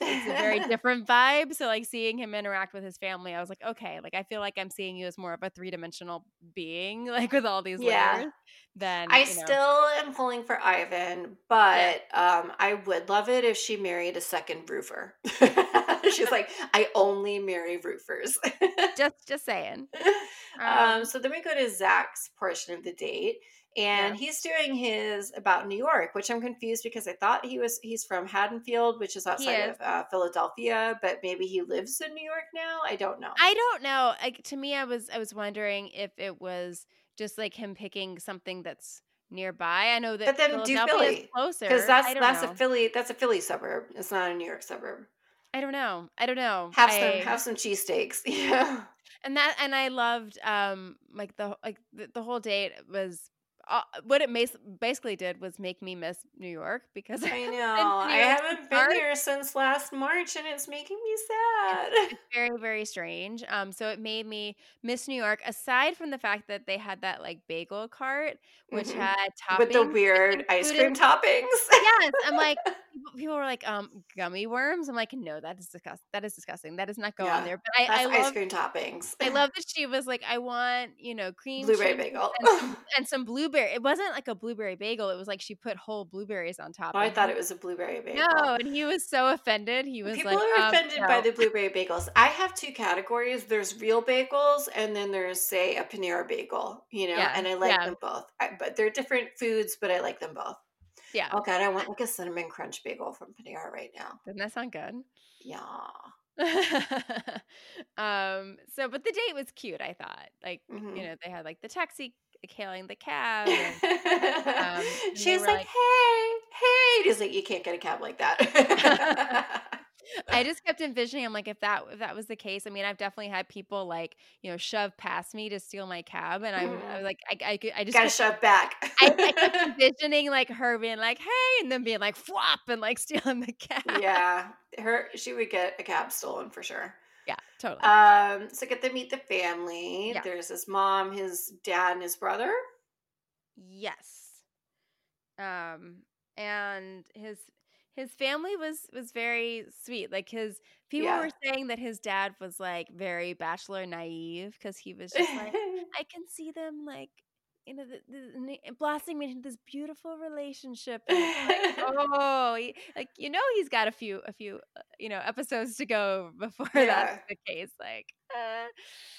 Speaker 1: it's a very different vibe. So like seeing him interact with his family, I was like, okay, like I feel like I'm seeing you as more of a three dimensional being, like with all these yeah. layers. Then
Speaker 2: I you know. still am pulling for Ivan, but yeah. um, I would love it if she married a second roofer. She's like, I only marry roofers.
Speaker 1: just just saying.
Speaker 2: Um, um, so then we go to Zac's portion of the date and yeah. he's doing his about New York, which I'm confused because I thought he was he's from Haddonfield, which is outside is. of uh, Philadelphia, but maybe he lives in New York now. I don't know.
Speaker 1: I don't know. Like to me, I was I was wondering if it was just like him picking something that's nearby. I know that,
Speaker 2: but then do Philly closer because that's that's know. a Philly that's a Philly suburb. It's not a New York suburb.
Speaker 1: I don't know. I don't know.
Speaker 2: Have
Speaker 1: I,
Speaker 2: some have some cheesesteaks. Yeah.
Speaker 1: And that and I loved um like the like the, the whole date was uh, what it mas- basically did was make me miss New York because
Speaker 2: I know I haven't been here since last March, and it's making me sad.
Speaker 1: It's, it's very very strange. Um, so it made me miss New York. Aside from the fact that they had that like bagel cart, which mm-hmm. had toppings
Speaker 2: with the weird ice cream toppings.
Speaker 1: yes, I'm like people were like, um, gummy worms. I'm like, no, that is disgusting. That is disgusting. That does not go yeah, on there.
Speaker 2: But I, I love, ice cream toppings.
Speaker 1: I love that she was like, I want, you know, cream
Speaker 2: blueberry bagel
Speaker 1: and some, and some, blueberry. It wasn't like a blueberry bagel. It was like she put whole blueberries on top.
Speaker 2: Oh, I thought it was a blueberry bagel.
Speaker 1: No, and he was so offended. He was
Speaker 2: people
Speaker 1: like,
Speaker 2: are um, offended no. by the blueberry bagels. I have two categories. There's real bagels, and then there's say a Panera bagel. You know, yeah, and I like yeah. them both. I, but they're different foods, but I like them both.
Speaker 1: Yeah.
Speaker 2: Oh god, I want like a cinnamon crunch bagel from Panera right now.
Speaker 1: Doesn't that sound good?
Speaker 2: Yeah.
Speaker 1: um. So, but the date was cute. I thought, like, mm-hmm. you know, they had like the taxi hailing the cab. And,
Speaker 2: um, She's like, like, "Hey, hey!" He's like, "You can't get a cab like that."
Speaker 1: I just kept envisioning. I'm like, if that if that was the case, I mean, I've definitely had people like you know shove past me to steal my cab, and I'm, mm. like, I, I, I just
Speaker 2: gotta kept, shove back.
Speaker 1: I, I, kept envisioning like her being like, hey, and then being like, flop, and like stealing the cab.
Speaker 2: Yeah, her she would get a cab stolen for sure.
Speaker 1: Yeah, totally.
Speaker 2: Um, so get to meet the family. Yeah. There's his mom, his dad, and his brother.
Speaker 1: Yes. Um, and his his family was was very sweet. Like his people yeah. were saying that his dad was like very bachelor naive because he was just like, I can see them like you know, the, the, into this beautiful relationship. Like, oh, he, like you know, he's got a few, a few, uh, you know, episodes to go before yeah. that's the case. Like, uh,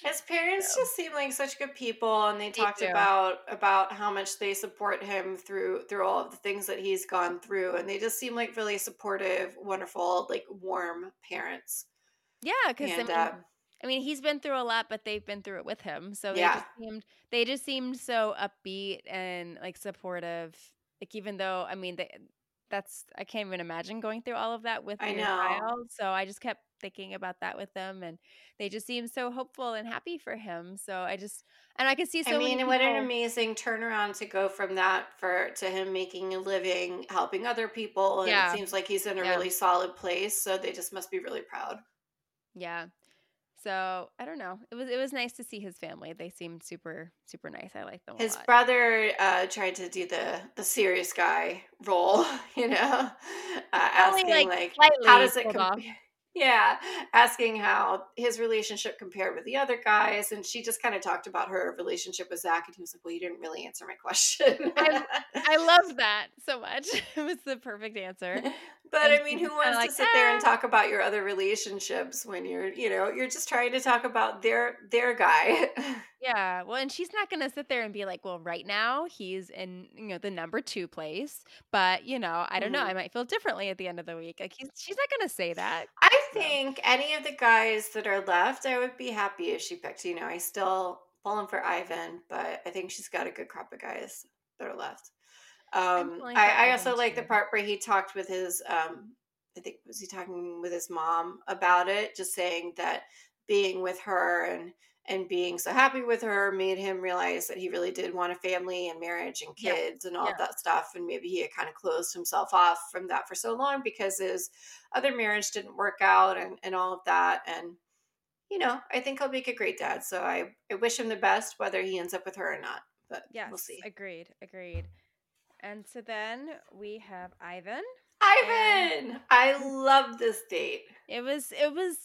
Speaker 2: his parents just seem like such good people, and they talked about about how much they support him through through all of the things that he's gone through, and they just seem like really supportive, wonderful, like warm parents.
Speaker 1: Yeah, because I mean, uh, I mean, he's been through a lot, but they've been through it with him. So they just seemed they just seemed so upbeat and like supportive. Like even though I mean, they, that's I can't even imagine going through all of that with
Speaker 2: I
Speaker 1: your know. child. So I just kept thinking about that with them, and they just seemed so hopeful and happy for him. So I just and I could see so.
Speaker 2: I mean, what an amazing turnaround to go from that for to him making a living, helping other people, and yeah. it seems like he's in a yeah. really solid place. So they just must be really proud.
Speaker 1: Yeah, so I don't know. It was it was nice to see his family. They seemed super super nice. I like them.
Speaker 2: His brother uh, tried to do the the serious guy role, you know, uh, asking like, like how does it compare? yeah, asking how his relationship compared with the other guys. And she just kind of talked about her relationship with Zac. And he was like, Well, you didn't really answer my question.
Speaker 1: I, I loved that so much. It was the perfect answer.
Speaker 2: But I mean, who wants like, to sit there and ah. talk about your other relationships when you're, you know, you're just trying to talk about their their guy.
Speaker 1: Yeah. Well, and she's not going to sit there and be like, well, right now he's in, you know, the number two place. But, you know, I don't mm-hmm. know. I might feel differently at the end of the week. Like, he's, she's not going to say that.
Speaker 2: I so. think any of the guys that are left, I would be happy if she picked. You know, I still falling for Ivan, but I think she's got a good crop of guys that are left. Um, I, I also like the part where he talked with his, um, I think, was he talking with his mom about it, just saying that being with her and, and being so happy with her made him realize that he really did want a family and marriage and kids yeah. and all yeah. of that stuff and maybe he had kind of closed himself off from that for so long because his other marriage didn't work out and, and all of that and you know i think he'll make a great dad so I, I wish him the best whether he ends up with her or not but yeah we'll see
Speaker 1: agreed agreed and so then we have ivan
Speaker 2: ivan i love this date
Speaker 1: it was it was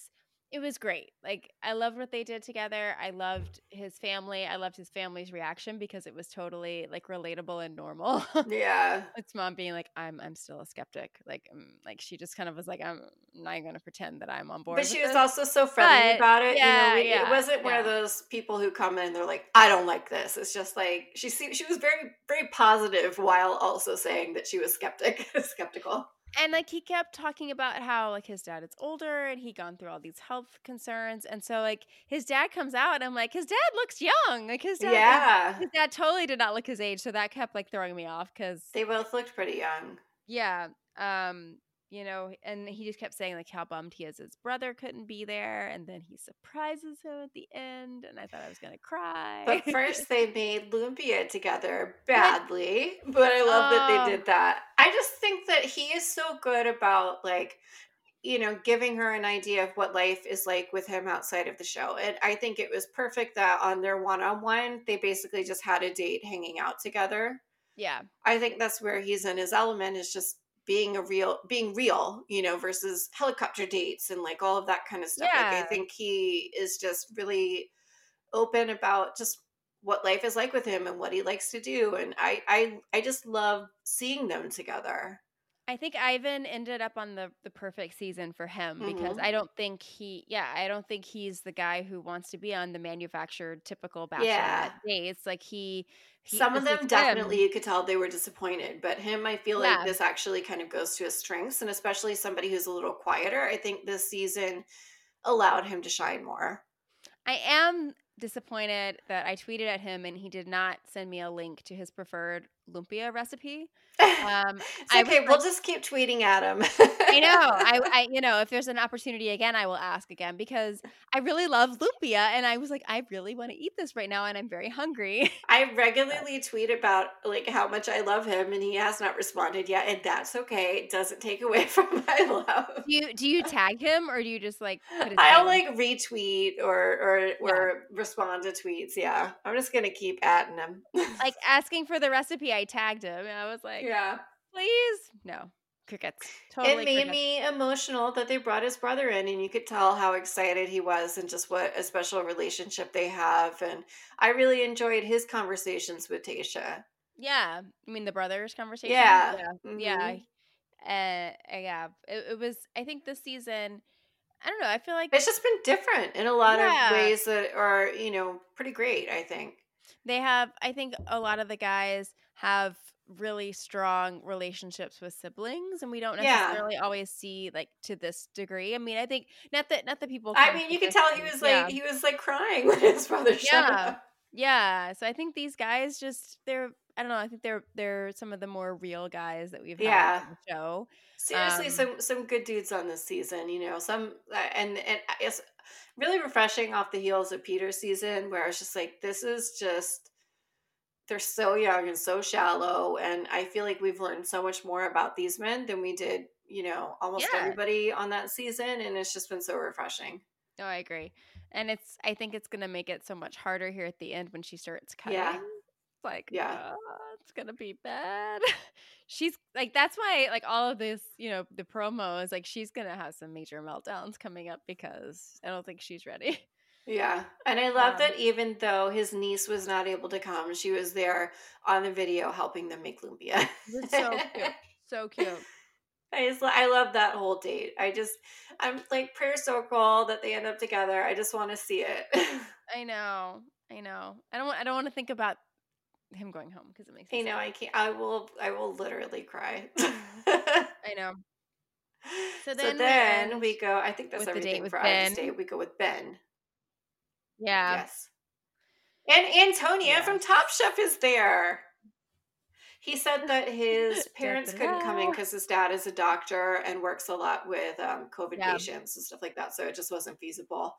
Speaker 1: it was great. Like I loved what they did together. I loved his family. I loved his family's reaction because it was totally like relatable and normal.
Speaker 2: Yeah.
Speaker 1: it's mom being like, "I'm I'm still a skeptic." Like um, like she just kind of was like, "I'm not going to pretend that I'm on board."
Speaker 2: But she was this. also so friendly but, about it. Yeah, you know, yeah, it wasn't yeah. one of those people who come in. And they're like, "I don't like this." It's just like she she was very very positive while also saying that she was skeptic skeptical
Speaker 1: and like he kept talking about how like his dad is older and he gone through all these health concerns and so like his dad comes out and i'm like his dad looks young like his dad yeah. his dad totally did not look his age so that kept like throwing me off because
Speaker 2: they both looked pretty young.
Speaker 1: Yeah um you know, and he just kept saying like how bummed he is his brother couldn't be there, and then he surprises him at the end, and I thought I was gonna cry.
Speaker 2: But first, they made Lumpia together badly, but, but I love that they oh. did that. I just think that he is so good about like you know, giving her an idea of what life is like with him outside of the show. And I think it was perfect that on their one on one, they basically just had a date hanging out together.
Speaker 1: Yeah.
Speaker 2: I think that's where he's in his element is just being a real being real you know versus helicopter dates and like all of that kind of stuff yeah. like i think he is just really open about just what life is like with him and what he likes to do and i i i just love seeing them together
Speaker 1: I think Ivan ended up on the the perfect season for him mm-hmm. because I don't think he yeah, I don't think he's the guy who wants to be on the manufactured typical bachelor yeah. dates. Like he
Speaker 2: he, Some of them definitely him. you could tell they were disappointed, but him, I feel yeah. like this actually kind of goes to his strengths, and especially somebody who's a little quieter. I think this season allowed him to shine more.
Speaker 1: I am disappointed that I tweeted at him and he did not send me a link to his preferred lumpia recipe.
Speaker 2: Um, okay. we'll just keep tweeting at him.
Speaker 1: I know. I, I, you know, if there's an opportunity again, I will ask again because I really love lumpia, and I was like, I really want to eat this right now, and I'm very hungry.
Speaker 2: I regularly tweet about like how much I love him, and he has not responded yet, and that's okay. It doesn't take away from my love.
Speaker 1: Do you do you tag him or do you just like?
Speaker 2: I'll like retweet or or or yeah. respond to tweets. Yeah, I'm just gonna keep adding him.
Speaker 1: like asking for the recipe, I tagged him, and I was like,
Speaker 2: Yeah,
Speaker 1: please, no crickets. Totally
Speaker 2: it made
Speaker 1: crickets.
Speaker 2: me emotional that they brought his brother in, and you could tell how excited he was, and just what a special relationship they have. And I really enjoyed his conversations with Tayshia.
Speaker 1: Yeah, I mean the brothers' conversation.
Speaker 2: Yeah,
Speaker 1: yeah, mm-hmm. yeah. Uh, yeah. It, it, was. I think this season. I don't know. I feel like
Speaker 2: it's just been different in a lot yeah. of ways that are you know pretty great. I think
Speaker 1: they have. I think a lot of the guys have really strong relationships with siblings and we don't necessarily yeah. always see like to this degree i mean i think not that not that people
Speaker 2: i mean you could tell he was like yeah. he was like crying when his brother showed
Speaker 1: yeah.
Speaker 2: up
Speaker 1: yeah so i think these guys just they're i don't know i think they're they're some of the more real guys that we've yeah. had on the show
Speaker 2: seriously um, some some good dudes on this season you know some uh, and and it's really refreshing off the heels of peter's season where it's just like this is just they're so young and so shallow and i feel like we've learned so much more about these men than we did you know almost yeah. everybody on that season and it's just been so refreshing
Speaker 1: no oh, i agree and it's i think it's gonna make it so much harder here at the end when she starts cutting yeah. It's like yeah oh, it's gonna be bad she's like that's why like all of this you know the promos like she's gonna have some major meltdowns coming up because i don't think she's ready
Speaker 2: Yeah. And I love
Speaker 1: um,
Speaker 2: that even though his niece was not able to come, she was there on the video helping them make lumpia.
Speaker 1: so cute so cute
Speaker 2: I just I love that whole date. I just I'm like prayer circle that they end up together. I just want to see it.
Speaker 1: i know i know i don't want i don't want to think about him going home because it makes me
Speaker 2: I know
Speaker 1: sad.
Speaker 2: I can't I will I will literally cry.
Speaker 1: i know so
Speaker 2: so
Speaker 1: then,
Speaker 2: then we, go I think that's
Speaker 1: with the date
Speaker 2: everything for
Speaker 1: ben
Speaker 2: date. We go with Ben.
Speaker 1: Yeah
Speaker 2: Yes. And Antonia
Speaker 1: yeah
Speaker 2: from Top Chef is there. He said that his parents couldn't come in because his dad is a doctor and works a lot with um, COVID
Speaker 1: yeah
Speaker 2: patients and stuff like that. So it just wasn't feasible.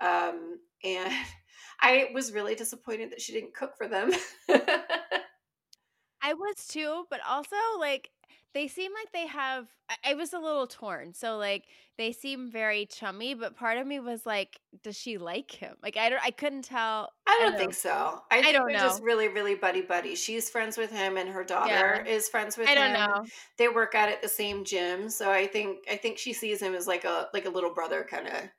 Speaker 2: Um, and I was really disappointed that she didn't cook for them.
Speaker 1: I was too, but also like they seem like they have. I, I was a little torn. So like they seem very chummy, but part of me was like, does she like him? Like I don't. I couldn't tell.
Speaker 2: I
Speaker 1: I
Speaker 2: don't
Speaker 1: don't
Speaker 2: think
Speaker 1: know.
Speaker 2: so. I
Speaker 1: I
Speaker 2: think
Speaker 1: don't
Speaker 2: they're just really, really buddy buddy. She's friends with him, and her
Speaker 1: Yeah,
Speaker 2: daughter is friends with
Speaker 1: I don't
Speaker 2: him.
Speaker 1: know.
Speaker 2: They work out at the same gym, so I think I think she sees him as like a like a little brother kind of.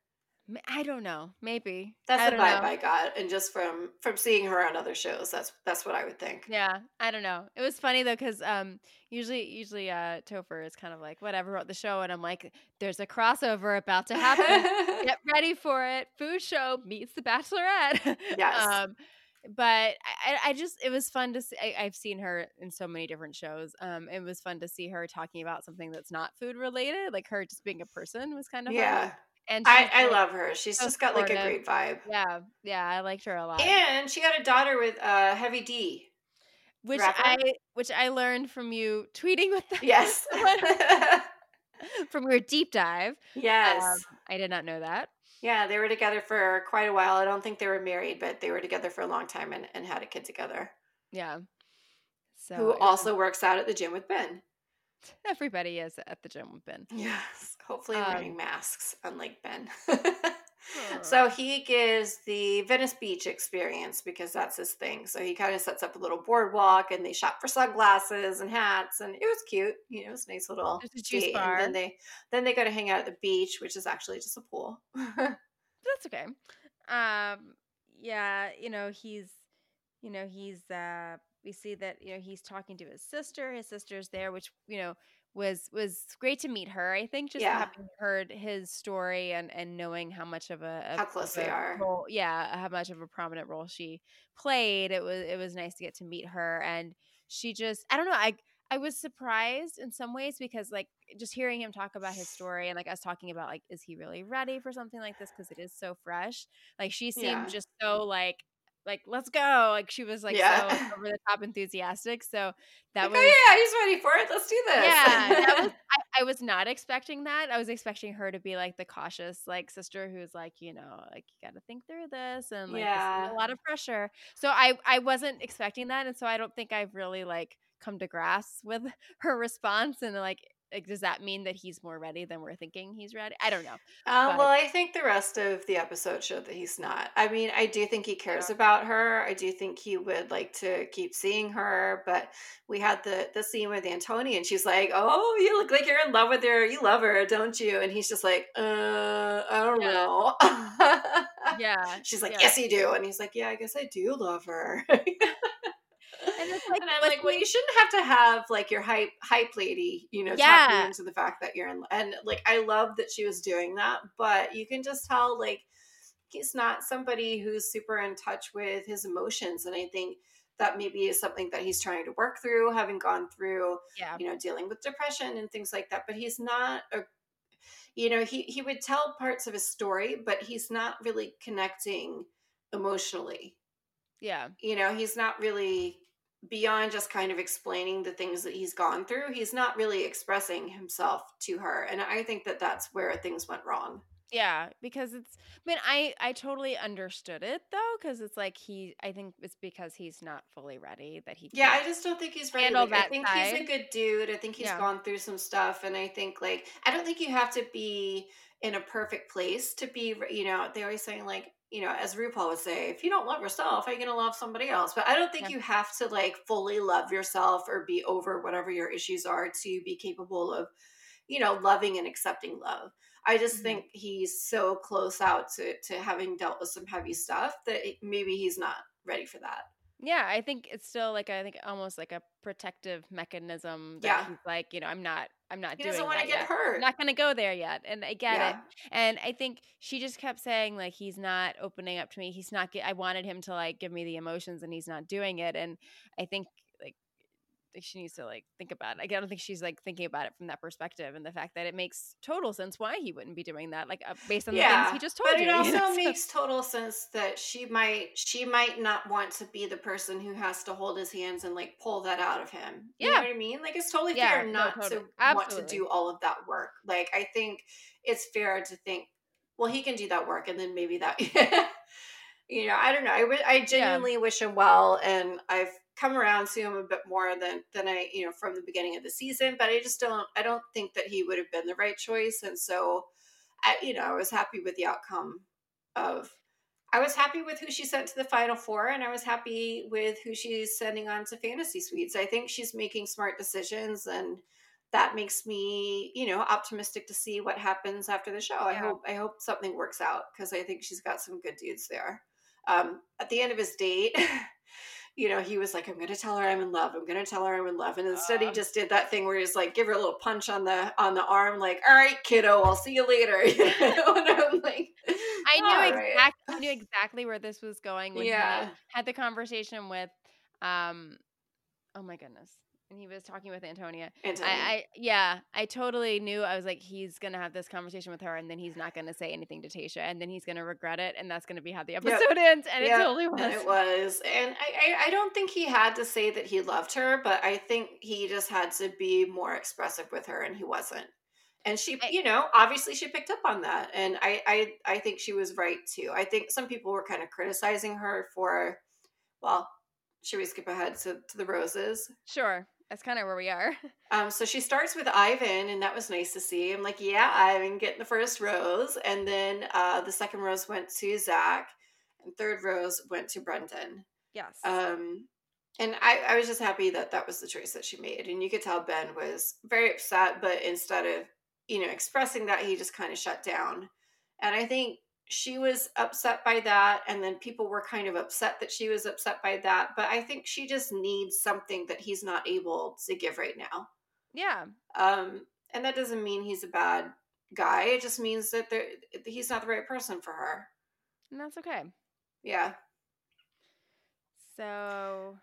Speaker 1: I don't know. Maybe
Speaker 2: That's the vibe
Speaker 1: know.
Speaker 2: I got, and just from from seeing her on other shows, that's that's what I would think.
Speaker 1: Yeah, I don't know. It was funny though because um usually usually uh Topher is kind of like whatever about the show, and I'm like, there's a crossover about to happen. Get ready for it. Food show meets the Bachelorette.
Speaker 2: yes.
Speaker 1: um, but I, I just it was fun to see. I, I've seen her in so many different shows. Um, it was fun to see her talking about something that's not food related, like her just being a person was kind of fun. And
Speaker 2: I I love her. She's
Speaker 1: so
Speaker 2: just got like a great vibe.
Speaker 1: Yeah, yeah, I liked her a lot.
Speaker 2: And she got a daughter with uh Heavy D,
Speaker 1: Which
Speaker 2: rapper.
Speaker 1: I which I learned from you tweeting with that
Speaker 2: Yes.
Speaker 1: from your deep dive. Um,
Speaker 2: yes.
Speaker 1: I did not know that.
Speaker 2: Yeah, they were together for quite a while. I don't think they were married, but they were together for a long time and, and had a kid together.
Speaker 1: Yeah. So
Speaker 2: Who also works out at the gym with Ben.
Speaker 1: everybody is at the gym with Ben.
Speaker 2: Yes. Hopefully
Speaker 1: Um,
Speaker 2: wearing masks, unlike Ben. so he gives the Venice Beach experience because that's his thing. So he kind of sets up a little boardwalk and they shop for sunglasses and hats and it was cute. You know, it was a nice little
Speaker 1: There's a juice
Speaker 2: date.
Speaker 1: bar.
Speaker 2: And then they then they go to hang out at the beach, which is actually just a pool.
Speaker 1: That's okay. Um yeah, you know, he's you know, he's uh we see that, you know, he's talking to his sister. His sister's there, mm. which, you know, was was great to meet her. I think just
Speaker 2: yeah.
Speaker 1: having heard his story and and knowing how much of a of,
Speaker 2: How close they are.
Speaker 1: role yeah, how much of a prominent role she played. It was it was nice to get to meet her and she just I don't know, I I was surprised in some ways because like just hearing him talk about his story and like us talking about like is he really ready for something like this because it is so fresh. Like she seemed
Speaker 2: Yeah.
Speaker 1: just so like like let's go. Like she was like
Speaker 2: Yeah.
Speaker 1: so over the top enthusiastic. So that
Speaker 2: Like,
Speaker 1: was
Speaker 2: oh yeah, he's ready for it. Let's do this.
Speaker 1: yeah, that was I, I was not expecting that. I was expecting her to be like the cautious like sister who's like, you know, like you got to think through this and like
Speaker 2: yeah.
Speaker 1: a lot of pressure. So I I wasn't expecting that and so I don't think I've really like come to grasp with her response and like like does that mean that he's more ready than we're thinking he's ready? I don't know.
Speaker 2: Uh,
Speaker 1: But
Speaker 2: well, I think the rest of the episode showed that he's not. I mean, I do think he cares
Speaker 1: yeah.
Speaker 2: about her. I do think he would like to keep seeing her. But we had the the scene with Antonia, and she's like, "Oh, you look like you're in love with her. You love her, don't you?" And he's just like, "Uh, I don't
Speaker 1: Yeah.
Speaker 2: know."
Speaker 1: Yeah.
Speaker 2: she's like,
Speaker 1: Yeah.
Speaker 2: "Yes, you do," and he's like, "Yeah, I guess I do love her."
Speaker 1: And it's like
Speaker 2: and I'm like, well, you shouldn't have to have like your hype hype lady, you know, talk you into the fact that you're in. And like, I love that she was doing that, but you can just tell like he's not somebody who's super in touch with his emotions, and I think that maybe is something that he's trying to work through, having gone through,
Speaker 1: Yeah.
Speaker 2: you know, dealing with depression and things like that. But he's not a you know he he would tell parts of his story but he's not really connecting emotionally
Speaker 1: Yeah.
Speaker 2: you know he's not really beyond just kind of explaining the things that he's gone through he's not really expressing himself to her and i think that that's where things went wrong
Speaker 1: Yeah, because it's. I mean, I I totally understood it though, because it's like he. I think it's because he's not fully ready that he
Speaker 2: yeah i just don't think he's ready like, i think he's a good dude i think he's
Speaker 1: Yeah.
Speaker 2: gone through some stuff and i think like i don't think you have to be in a perfect place to be you know they always saying like you know, as RuPaul would say, if you don't love yourself, how are you going to love somebody else? But I don't think yeah. you have to like fully love yourself or be over whatever your issues are to be capable of, you know, loving and accepting love. I just mm-hmm. think he's so close out to to having dealt with some heavy stuff that maybe he's not ready for that.
Speaker 1: Yeah, I think it's still like I think almost like a protective mechanism. That yeah, he's like you know I'm not I'm not.
Speaker 2: He
Speaker 1: doing
Speaker 2: doesn't want
Speaker 1: to
Speaker 2: get
Speaker 1: yet.
Speaker 2: hurt.
Speaker 1: I'm not going to go there yet, and I get yeah. it. And I think she just kept saying like he's not opening up to me. He's not. I wanted him to like give me the emotions, and he's not doing it. And I think she needs to like think about it. I don't think she's like thinking about it from that perspective and the fact that it makes total sense why he wouldn't be doing that, like uh, based on the yeah, things he just told
Speaker 2: but
Speaker 1: you.
Speaker 2: But it also you know? makes total sense that she might she might not want to be the person who has to hold his hands and like pull that out of him. You yeah. know what I mean? Like it's totally yeah, fair not no, totally. to Absolutely. want to do all of that work. Like I think it's fair to think, well, he can do that work, and then maybe that. you know, I don't know. I, w- I genuinely yeah. wish him well, and I've come around to him a bit more than than I, you know, from the beginning of the season. But I just don't I don't think that he would have been the right choice. And so I, you know, I was happy with the outcome of I was happy with who she sent to the final four, and I was happy with who she's sending on to fantasy suites. I think she's making smart decisions, and that makes me, you know, optimistic to see what happens after the show. Yeah. I hope I hope something works out because I think she's got some good dudes there. Um, at the end of his date, you know, he was like, I'm going to tell her I'm in love. I'm going to tell her I'm in love. And instead, he just did that thing where he's like, give her a little punch on the on the arm, like, all right, kiddo, I'll see you later. You know? and I'm like,
Speaker 1: I knew exactly, right. I knew exactly where this was going when yeah. had the conversation with, um, oh my goodness, and he was talking with Antonia. Antonia. I, I, yeah, I totally knew. I was like, he's gonna have this conversation with her, and then he's not gonna say anything to Tayshia, and then he's gonna regret it, and that's gonna be how the episode yep. ends. And yep. it totally was.
Speaker 2: And it was, and I, I, I don't think he had to say that he loved her, but I think he just had to be more expressive with her, and he wasn't. And she, I, you know, obviously she picked up on that, and I, I, I think she was right too. I think some people were kind of criticizing her for, well, should we skip ahead to, to the roses?
Speaker 1: Sure. That's kind of where we are.
Speaker 2: Um, so she starts with Ivan, and that was nice to see. I'm like, yeah, Ivan getting the first rose, and then uh, the second rose went to Zac, and third rose went to Brendan.
Speaker 1: Yes.
Speaker 2: Um, and I, I was just happy that that was the choice that she made, and you could tell Ben was very upset, but instead of you know expressing that, he just kind of shut down. And I think she was upset by that and then people were kind of upset that she was upset by that but i think she just needs something that he's not able to give right now.
Speaker 1: Yeah.
Speaker 2: Um and that doesn't mean he's a bad guy it just means that he's not the right person for her.
Speaker 1: And that's okay.
Speaker 2: Yeah.
Speaker 1: So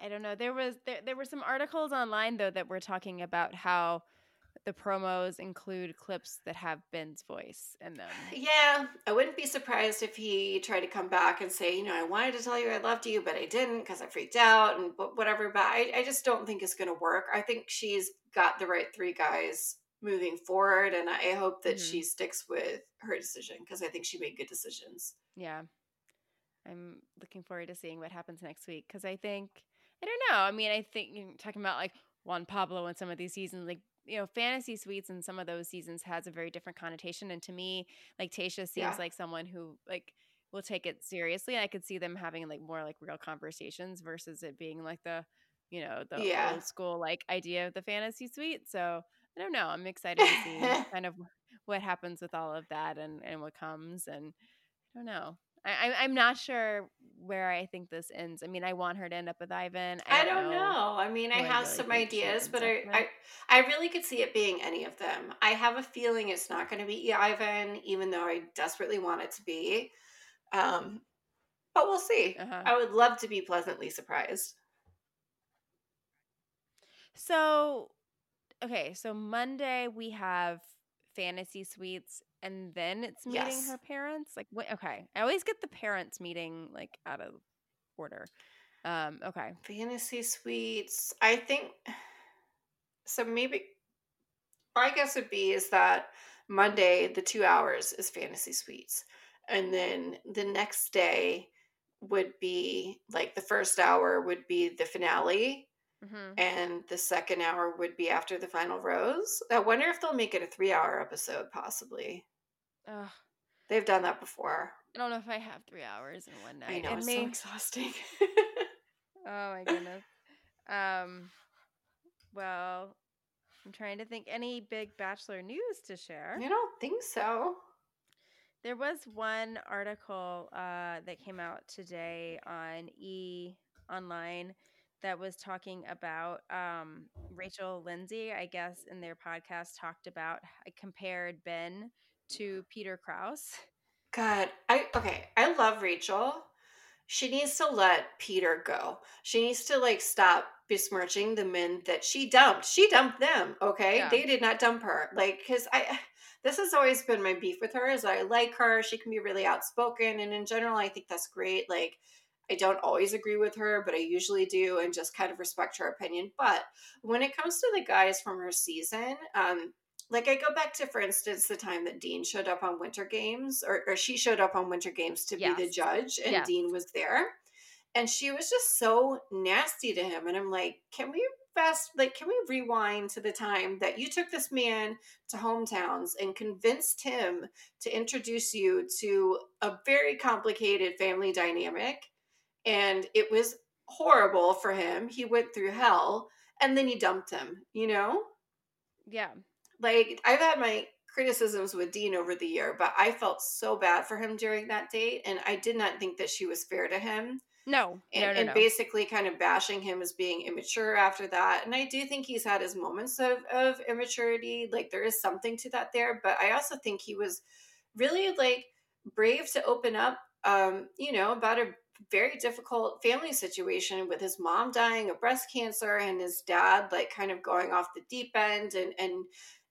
Speaker 1: i don't know there was there, there were some articles online though that were talking about how the promos include clips that have Ben's voice in them.
Speaker 2: Yeah, I wouldn't be surprised if he tried to come back and say, you know, I wanted to tell you I loved you, but I didn't because I freaked out and whatever. But I, I just don't think it's going to work. I think she's got the right three guys moving forward, and I hope that mm-hmm. she sticks with her decision because I think she made good decisions.
Speaker 1: Yeah. I'm looking forward to seeing what happens next week because I think I don't know. I mean, I think you're talking about like Juan Pablo in some of these seasons, like you know, fantasy suites in some of those seasons has a very different connotation. And to me, like Tayshia seems yeah. like someone who like will take it seriously. I could see them having like more like real conversations versus it being like the, you know, the yeah. old school like idea of the fantasy suite. So I don't know. I'm excited to see kind of what happens with all of that and and what comes. And I don't know. I, am not sure where I think this ends. I mean, I want her to end up with Ivan.
Speaker 2: I, I don't, know. know. I mean, I have really some ideas, but I, I, I really could see it being any of them. I have a feeling it's not going to be Ivan, even though I desperately want it to be. Um, but we'll see. Uh-huh. I would love to be pleasantly surprised.
Speaker 1: So, okay, so Monday we have fantasy suites and then it's meeting yes. her parents? Like what okay. I always get the parents meeting like out of order. Um okay.
Speaker 2: Fantasy suites. I think so maybe i guess would be is that monday the two hours is fantasy suites and then the next day would be like the first hour would be the finale Mm-hmm. And the second hour would be after the final rose. I wonder if they'll make it a three hour episode, possibly.
Speaker 1: Ugh.
Speaker 2: They've done that before.
Speaker 1: I don't know if I have three hours in one night.
Speaker 2: I know
Speaker 1: and
Speaker 2: it's
Speaker 1: me,
Speaker 2: so exhausting.
Speaker 1: oh my goodness. Um, well, I'm trying to think any big Bachelor news to share.
Speaker 2: I don't think so.
Speaker 1: There was one article uh, that came out today on E Online that was talking about um, Rachel Lindsay, I guess, in their podcast, talked about I compared Ben to Peter Kraus.
Speaker 2: God, I okay. I love Rachel. She needs to let Peter go. She needs to like stop besmirching the men that she dumped. She dumped them. Okay,
Speaker 1: Yeah.
Speaker 2: they did not dump her. Like, because I, this has always been my beef with her. Is I like her. She can be really outspoken, and in general, I think that's great. Like, I don't always agree with her, but I usually do, and just kind of respect her opinion. But when it comes to the guys from her season, um, like I go back to, for instance, the time that Dean showed up on Winter Games, or, or she showed up on Winter Games to be the judge, and
Speaker 1: Yes.
Speaker 2: Dean was there, and she was just so nasty to him. And I'm like, can we fast, like, can we rewind to the time that you took this man to hometowns and convinced him to introduce you to a very complicated family dynamic, and it was horrible for him. He went through hell, and then he dumped him. You know
Speaker 1: Yeah.
Speaker 2: like I've had my criticisms with Dean over the year, but I felt so bad for him during that date, and I did not think that she was fair to him,
Speaker 1: No.
Speaker 2: and,
Speaker 1: no, no,
Speaker 2: and
Speaker 1: no.
Speaker 2: basically kind of bashing him as being immature after that. And I do think he's had his moments of of immaturity, like there is something to that there, but I also think he was really like brave to open up, um, you know, about a very difficult family situation with his mom dying of breast cancer and his dad like kind of going off the deep end and and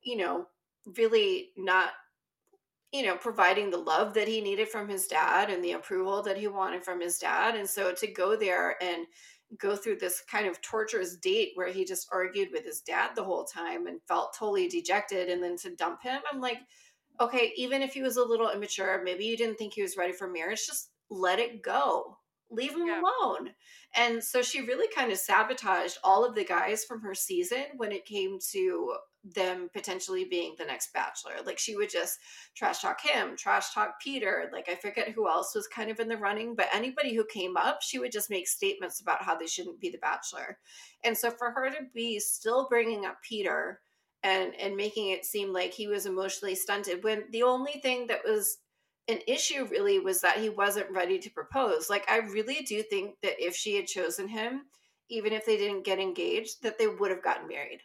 Speaker 2: you know really not you know providing the love that he needed from his dad and the approval that he wanted from his dad. And so to go there and go through this kind of torturous date where he just argued with his dad the whole time and felt totally dejected and then to dump him i'm like okay even if he was a little immature maybe you didn't think he was ready for marriage just let it go leave him
Speaker 1: Yeah.
Speaker 2: alone and so she really kind of sabotaged all of the guys from her season when it came to them potentially being the next bachelor. Like she would just trash talk him, trash talk Peter. Like I forget who else was kind of in the running, but anybody who came up, she would just make statements about how they shouldn't be the bachelor. And so for her to be still bringing up Peter and and making it seem like he was emotionally stunted when the only thing that was an issue really was that he wasn't ready to propose. Like I really do think that if she had chosen him, even if they didn't get engaged, that they would have gotten married.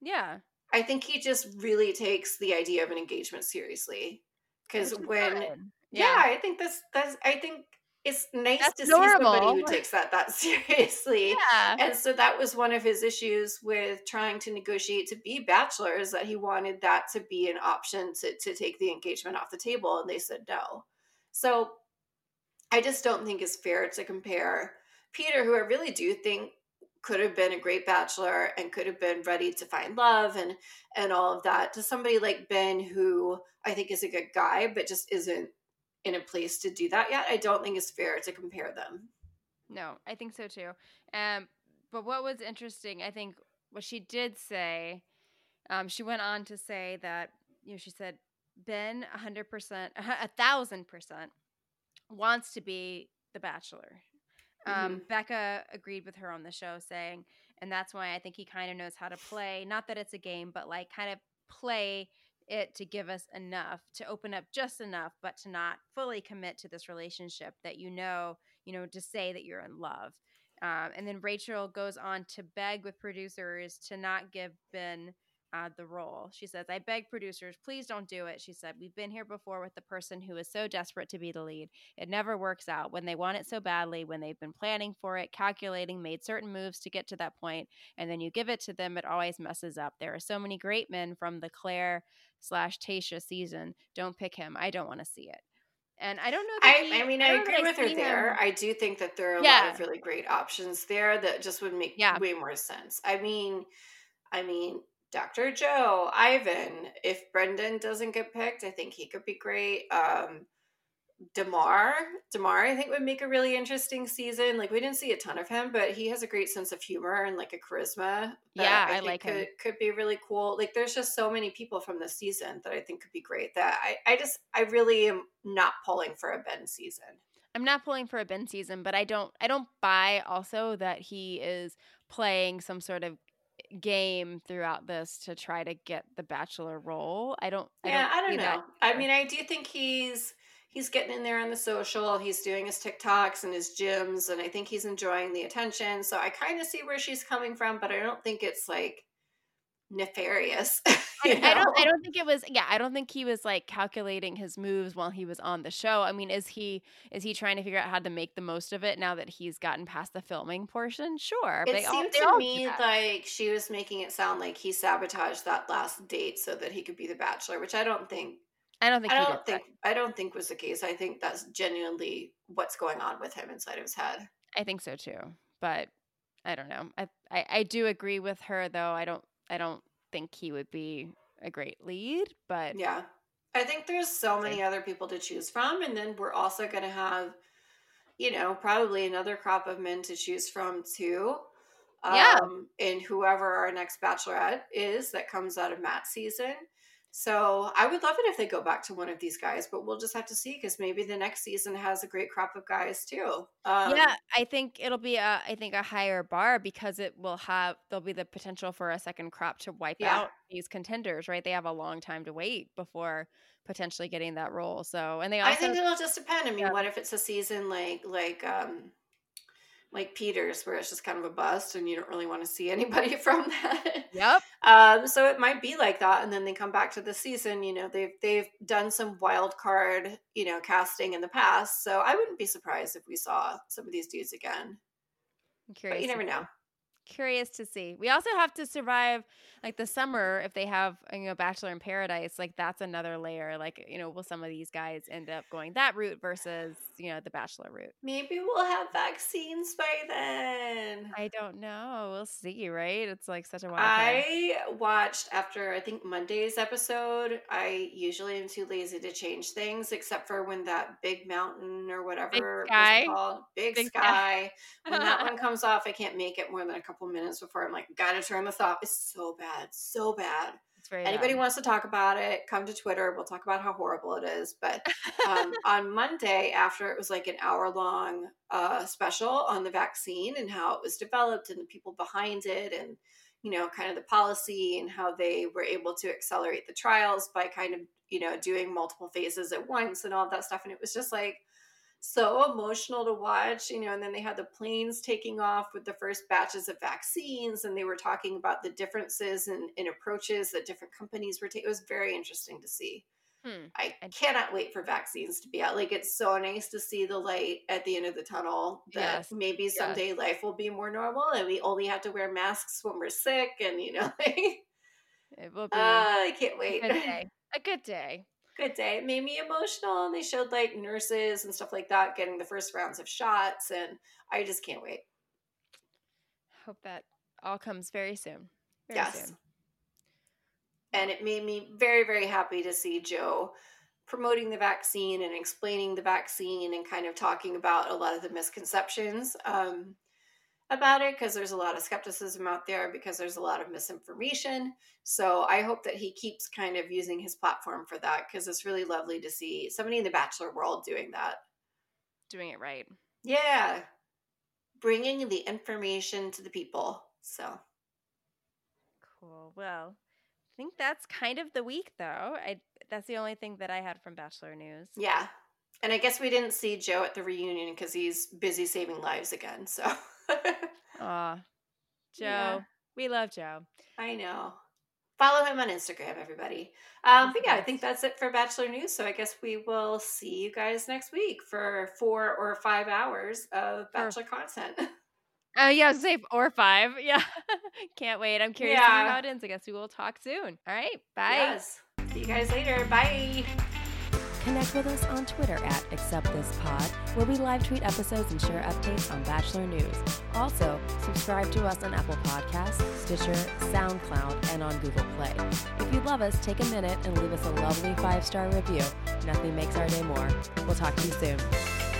Speaker 1: yeah.
Speaker 2: I think he just really takes the idea of an engagement seriously. Because when
Speaker 1: good.
Speaker 2: yeah. I think that's that's I think it's nice
Speaker 1: That's
Speaker 2: to see somebody who takes that that seriously.
Speaker 1: Yeah.
Speaker 2: And so that was one of his issues with trying to negotiate to be bachelors that he wanted that to be an option to, to take the engagement off the table. And they said no. So I just don't think it's fair to compare Peter, who I really do think could have been a great bachelor and could have been ready to find love and and all of that to somebody like Ben who I think is a good guy but just isn't in a place to do that yet. I don't think it's fair to compare them.
Speaker 1: No, I think so too. Um, but what was interesting, I think, what she did say, um, she went on to say that you know she said Ben, a hundred percent, a thousand percent, wants to be the Bachelor. Um, Becca agreed with her on the show, saying, and that's why I think he kind of knows how to play. Not that it's a game, but like kind of play it to give us enough to open up just enough, but to not fully commit to this relationship that you know, you know, to say that you're in love. Um, and then Rachel goes on to beg with producers to not give Ben uh, the role. She says, I beg producers, please don't do it. She said, We've been here before with the person who is so desperate to be the lead. It never works out when they want it so badly, when they've been planning for it, calculating, made certain moves to get to that point, and then you give it to them, it always messes up. There are so many great men from the Clare slash Tayshia season. Don't pick him. I don't want to see it. And I don't know.
Speaker 2: I,
Speaker 1: he-
Speaker 2: I mean,
Speaker 1: don't
Speaker 2: I agree with her there.
Speaker 1: him-
Speaker 2: I do think that there are a lot of really great options there that just would make
Speaker 1: Yeah.
Speaker 2: way more sense. I mean, I mean, Dr. Joe, Ivan. If Brendan doesn't get picked, I think he could be great. Um, Demar, Demar, I think would make a really interesting season. Like we didn't see a ton of him, but he has a great sense of humor and like a charisma.
Speaker 1: Yeah, I,
Speaker 2: I,
Speaker 1: like
Speaker 2: could,
Speaker 1: him.
Speaker 2: Could be really cool. Like there's just so many people from this season that I think could be great. That I, I just, I really am not pulling for a Ben season.
Speaker 1: I'm not pulling for a Ben season, but I don't, I don't buy also that he is playing some sort of game throughout this to try to get the bachelor role. I don't.
Speaker 2: Yeah, I
Speaker 1: I
Speaker 2: don't,
Speaker 1: don't,
Speaker 2: know. I mean, I do think he's he's getting in there on the social. He's doing his TikToks and his gyms, and I think he's enjoying the attention. So I kind of see where she's coming from, but I don't think it's like nefarious.
Speaker 1: I, I don't. I don't think it was. Yeah, I don't think he was like calculating his moves while he was on the show. I mean, is he is he trying to figure out how to make the most of it now that he's gotten past the filming portion? Sure,
Speaker 2: It
Speaker 1: all
Speaker 2: seemed
Speaker 1: they
Speaker 2: to me like she was making it sound like he sabotaged that last date so that he could be the bachelor, which I don't think
Speaker 1: I don't think
Speaker 2: I don't
Speaker 1: that.
Speaker 2: think I don't think was the case. I think that's genuinely what's going on with him inside of his head.
Speaker 1: I think so too, but I don't know. I, I I do agree with her though. I don't I don't think he would be a great lead, but
Speaker 2: Yeah. I think there's so many other people to choose from. And then we're also going to have, you know, probably another crop of men to choose from too.
Speaker 1: Yeah.
Speaker 2: Um, and whoever our next bachelorette is that comes out of Matt's season. So I would love it if they go back to one of these guys, but we'll just have to see because maybe the next season has a great crop of guys too. Um,
Speaker 1: yeah, I think it'll be a I think a higher bar because it will have there'll be the potential for a second crop to wipe
Speaker 2: Yeah.
Speaker 1: out these contenders, right? They have a long time to wait before potentially getting that role. So, and they
Speaker 2: I think it'll just depend. I mean,
Speaker 1: Yeah.
Speaker 2: what if it's a season like like um like Peters where it's just kind of a bust and you don't really want to see anybody from that.
Speaker 1: Yep.
Speaker 2: Um, so it might be like that, and then they come back to the season. You know, they've they've done some wild card, you know, casting in the past. So I wouldn't be surprised if we saw some of these dudes again.
Speaker 1: I'm curious.
Speaker 2: But you never know.
Speaker 1: Curious to see. We also have to survive like the summer if they have uh, you know Bachelor in Paradise. Like that's another layer. Like you know, will some of these guys end up going that route versus you know the Bachelor route?
Speaker 2: Maybe we'll have vaccines by then.
Speaker 1: I don't know. We'll see. Right? It's like such a wild.
Speaker 2: I watched after I think Monday's episode. I usually am too lazy to change things, except for when that big mountain or whatever
Speaker 1: Sky?
Speaker 2: was called, Big,
Speaker 1: Big Sky.
Speaker 2: Sky. when that one comes off, I can't make it more than a couple minutes before I'm like, gotta turn this off. It's so bad, so bad. Anybody
Speaker 1: bad.
Speaker 2: wants to talk about it, come to Twitter. We'll talk about how horrible it is. But um, on Monday, after it was like an hour long uh, special on the vaccine and how it was developed and the people behind it and you know kind of the policy and how they were able to accelerate the trials by kind of you know doing multiple phases at once and all that stuff and it was just like so emotional to watch you know and then they had the planes taking off with the first batches of vaccines and they were talking about the differences in, in approaches that different companies were taking it was very interesting to see
Speaker 1: Hmm.
Speaker 2: I
Speaker 1: And-
Speaker 2: cannot wait for vaccines to be out. Like it's so nice to see the light at the end of the tunnel. That
Speaker 1: Yes,
Speaker 2: maybe
Speaker 1: yes.
Speaker 2: someday life will be more normal, and we only have to wear masks when we're sick. And you know, like,
Speaker 1: It will be
Speaker 2: uh, I can't
Speaker 1: a
Speaker 2: wait.
Speaker 1: good day. A good day.
Speaker 2: Good day. It made me emotional, and they showed like nurses and stuff like that getting the first rounds of shots, and I just can't wait.
Speaker 1: Hope that all comes very soon. Very
Speaker 2: Yes.
Speaker 1: soon.
Speaker 2: and it made me very very happy to see joe promoting the vaccine and explaining the vaccine and kind of talking about a lot of the misconceptions um, about it because there's a lot of skepticism out there because there's a lot of misinformation so i hope that he keeps kind of using his platform for that because it's really lovely to see somebody in the bachelor world doing that
Speaker 1: Doing it right.
Speaker 2: yeah bringing the information to the people so
Speaker 1: Cool. Well, I think that's kind of the week, though. I that's the only thing that I had from Bachelor news.
Speaker 2: Yeah. And I guess we didn't see Joe at the reunion because he's busy saving lives again. So
Speaker 1: Aw, Joe.
Speaker 2: Yeah.
Speaker 1: We love Joe.
Speaker 2: I know. Follow him on Instagram, everybody. Um, but yeah, I think that's it for Bachelor News. So I guess we will see you guys next week for four or five hours of Bachelor content.
Speaker 1: Oh yeah, I say or five. Yeah, can't wait. I'm curious to see how it ends. I guess we will talk soon. All right, bye.
Speaker 2: Yes. See you guys later. Bye.
Speaker 1: Connect with us on Twitter at AcceptThisPod, where we live tweet episodes and share updates on Bachelor News. Also, subscribe to us on Apple Podcasts, Stitcher, SoundCloud, and on Google Play. If you love us, take a minute and leave us a lovely five star review.
Speaker 3: nothing makes our day more. We'll talk to you soon.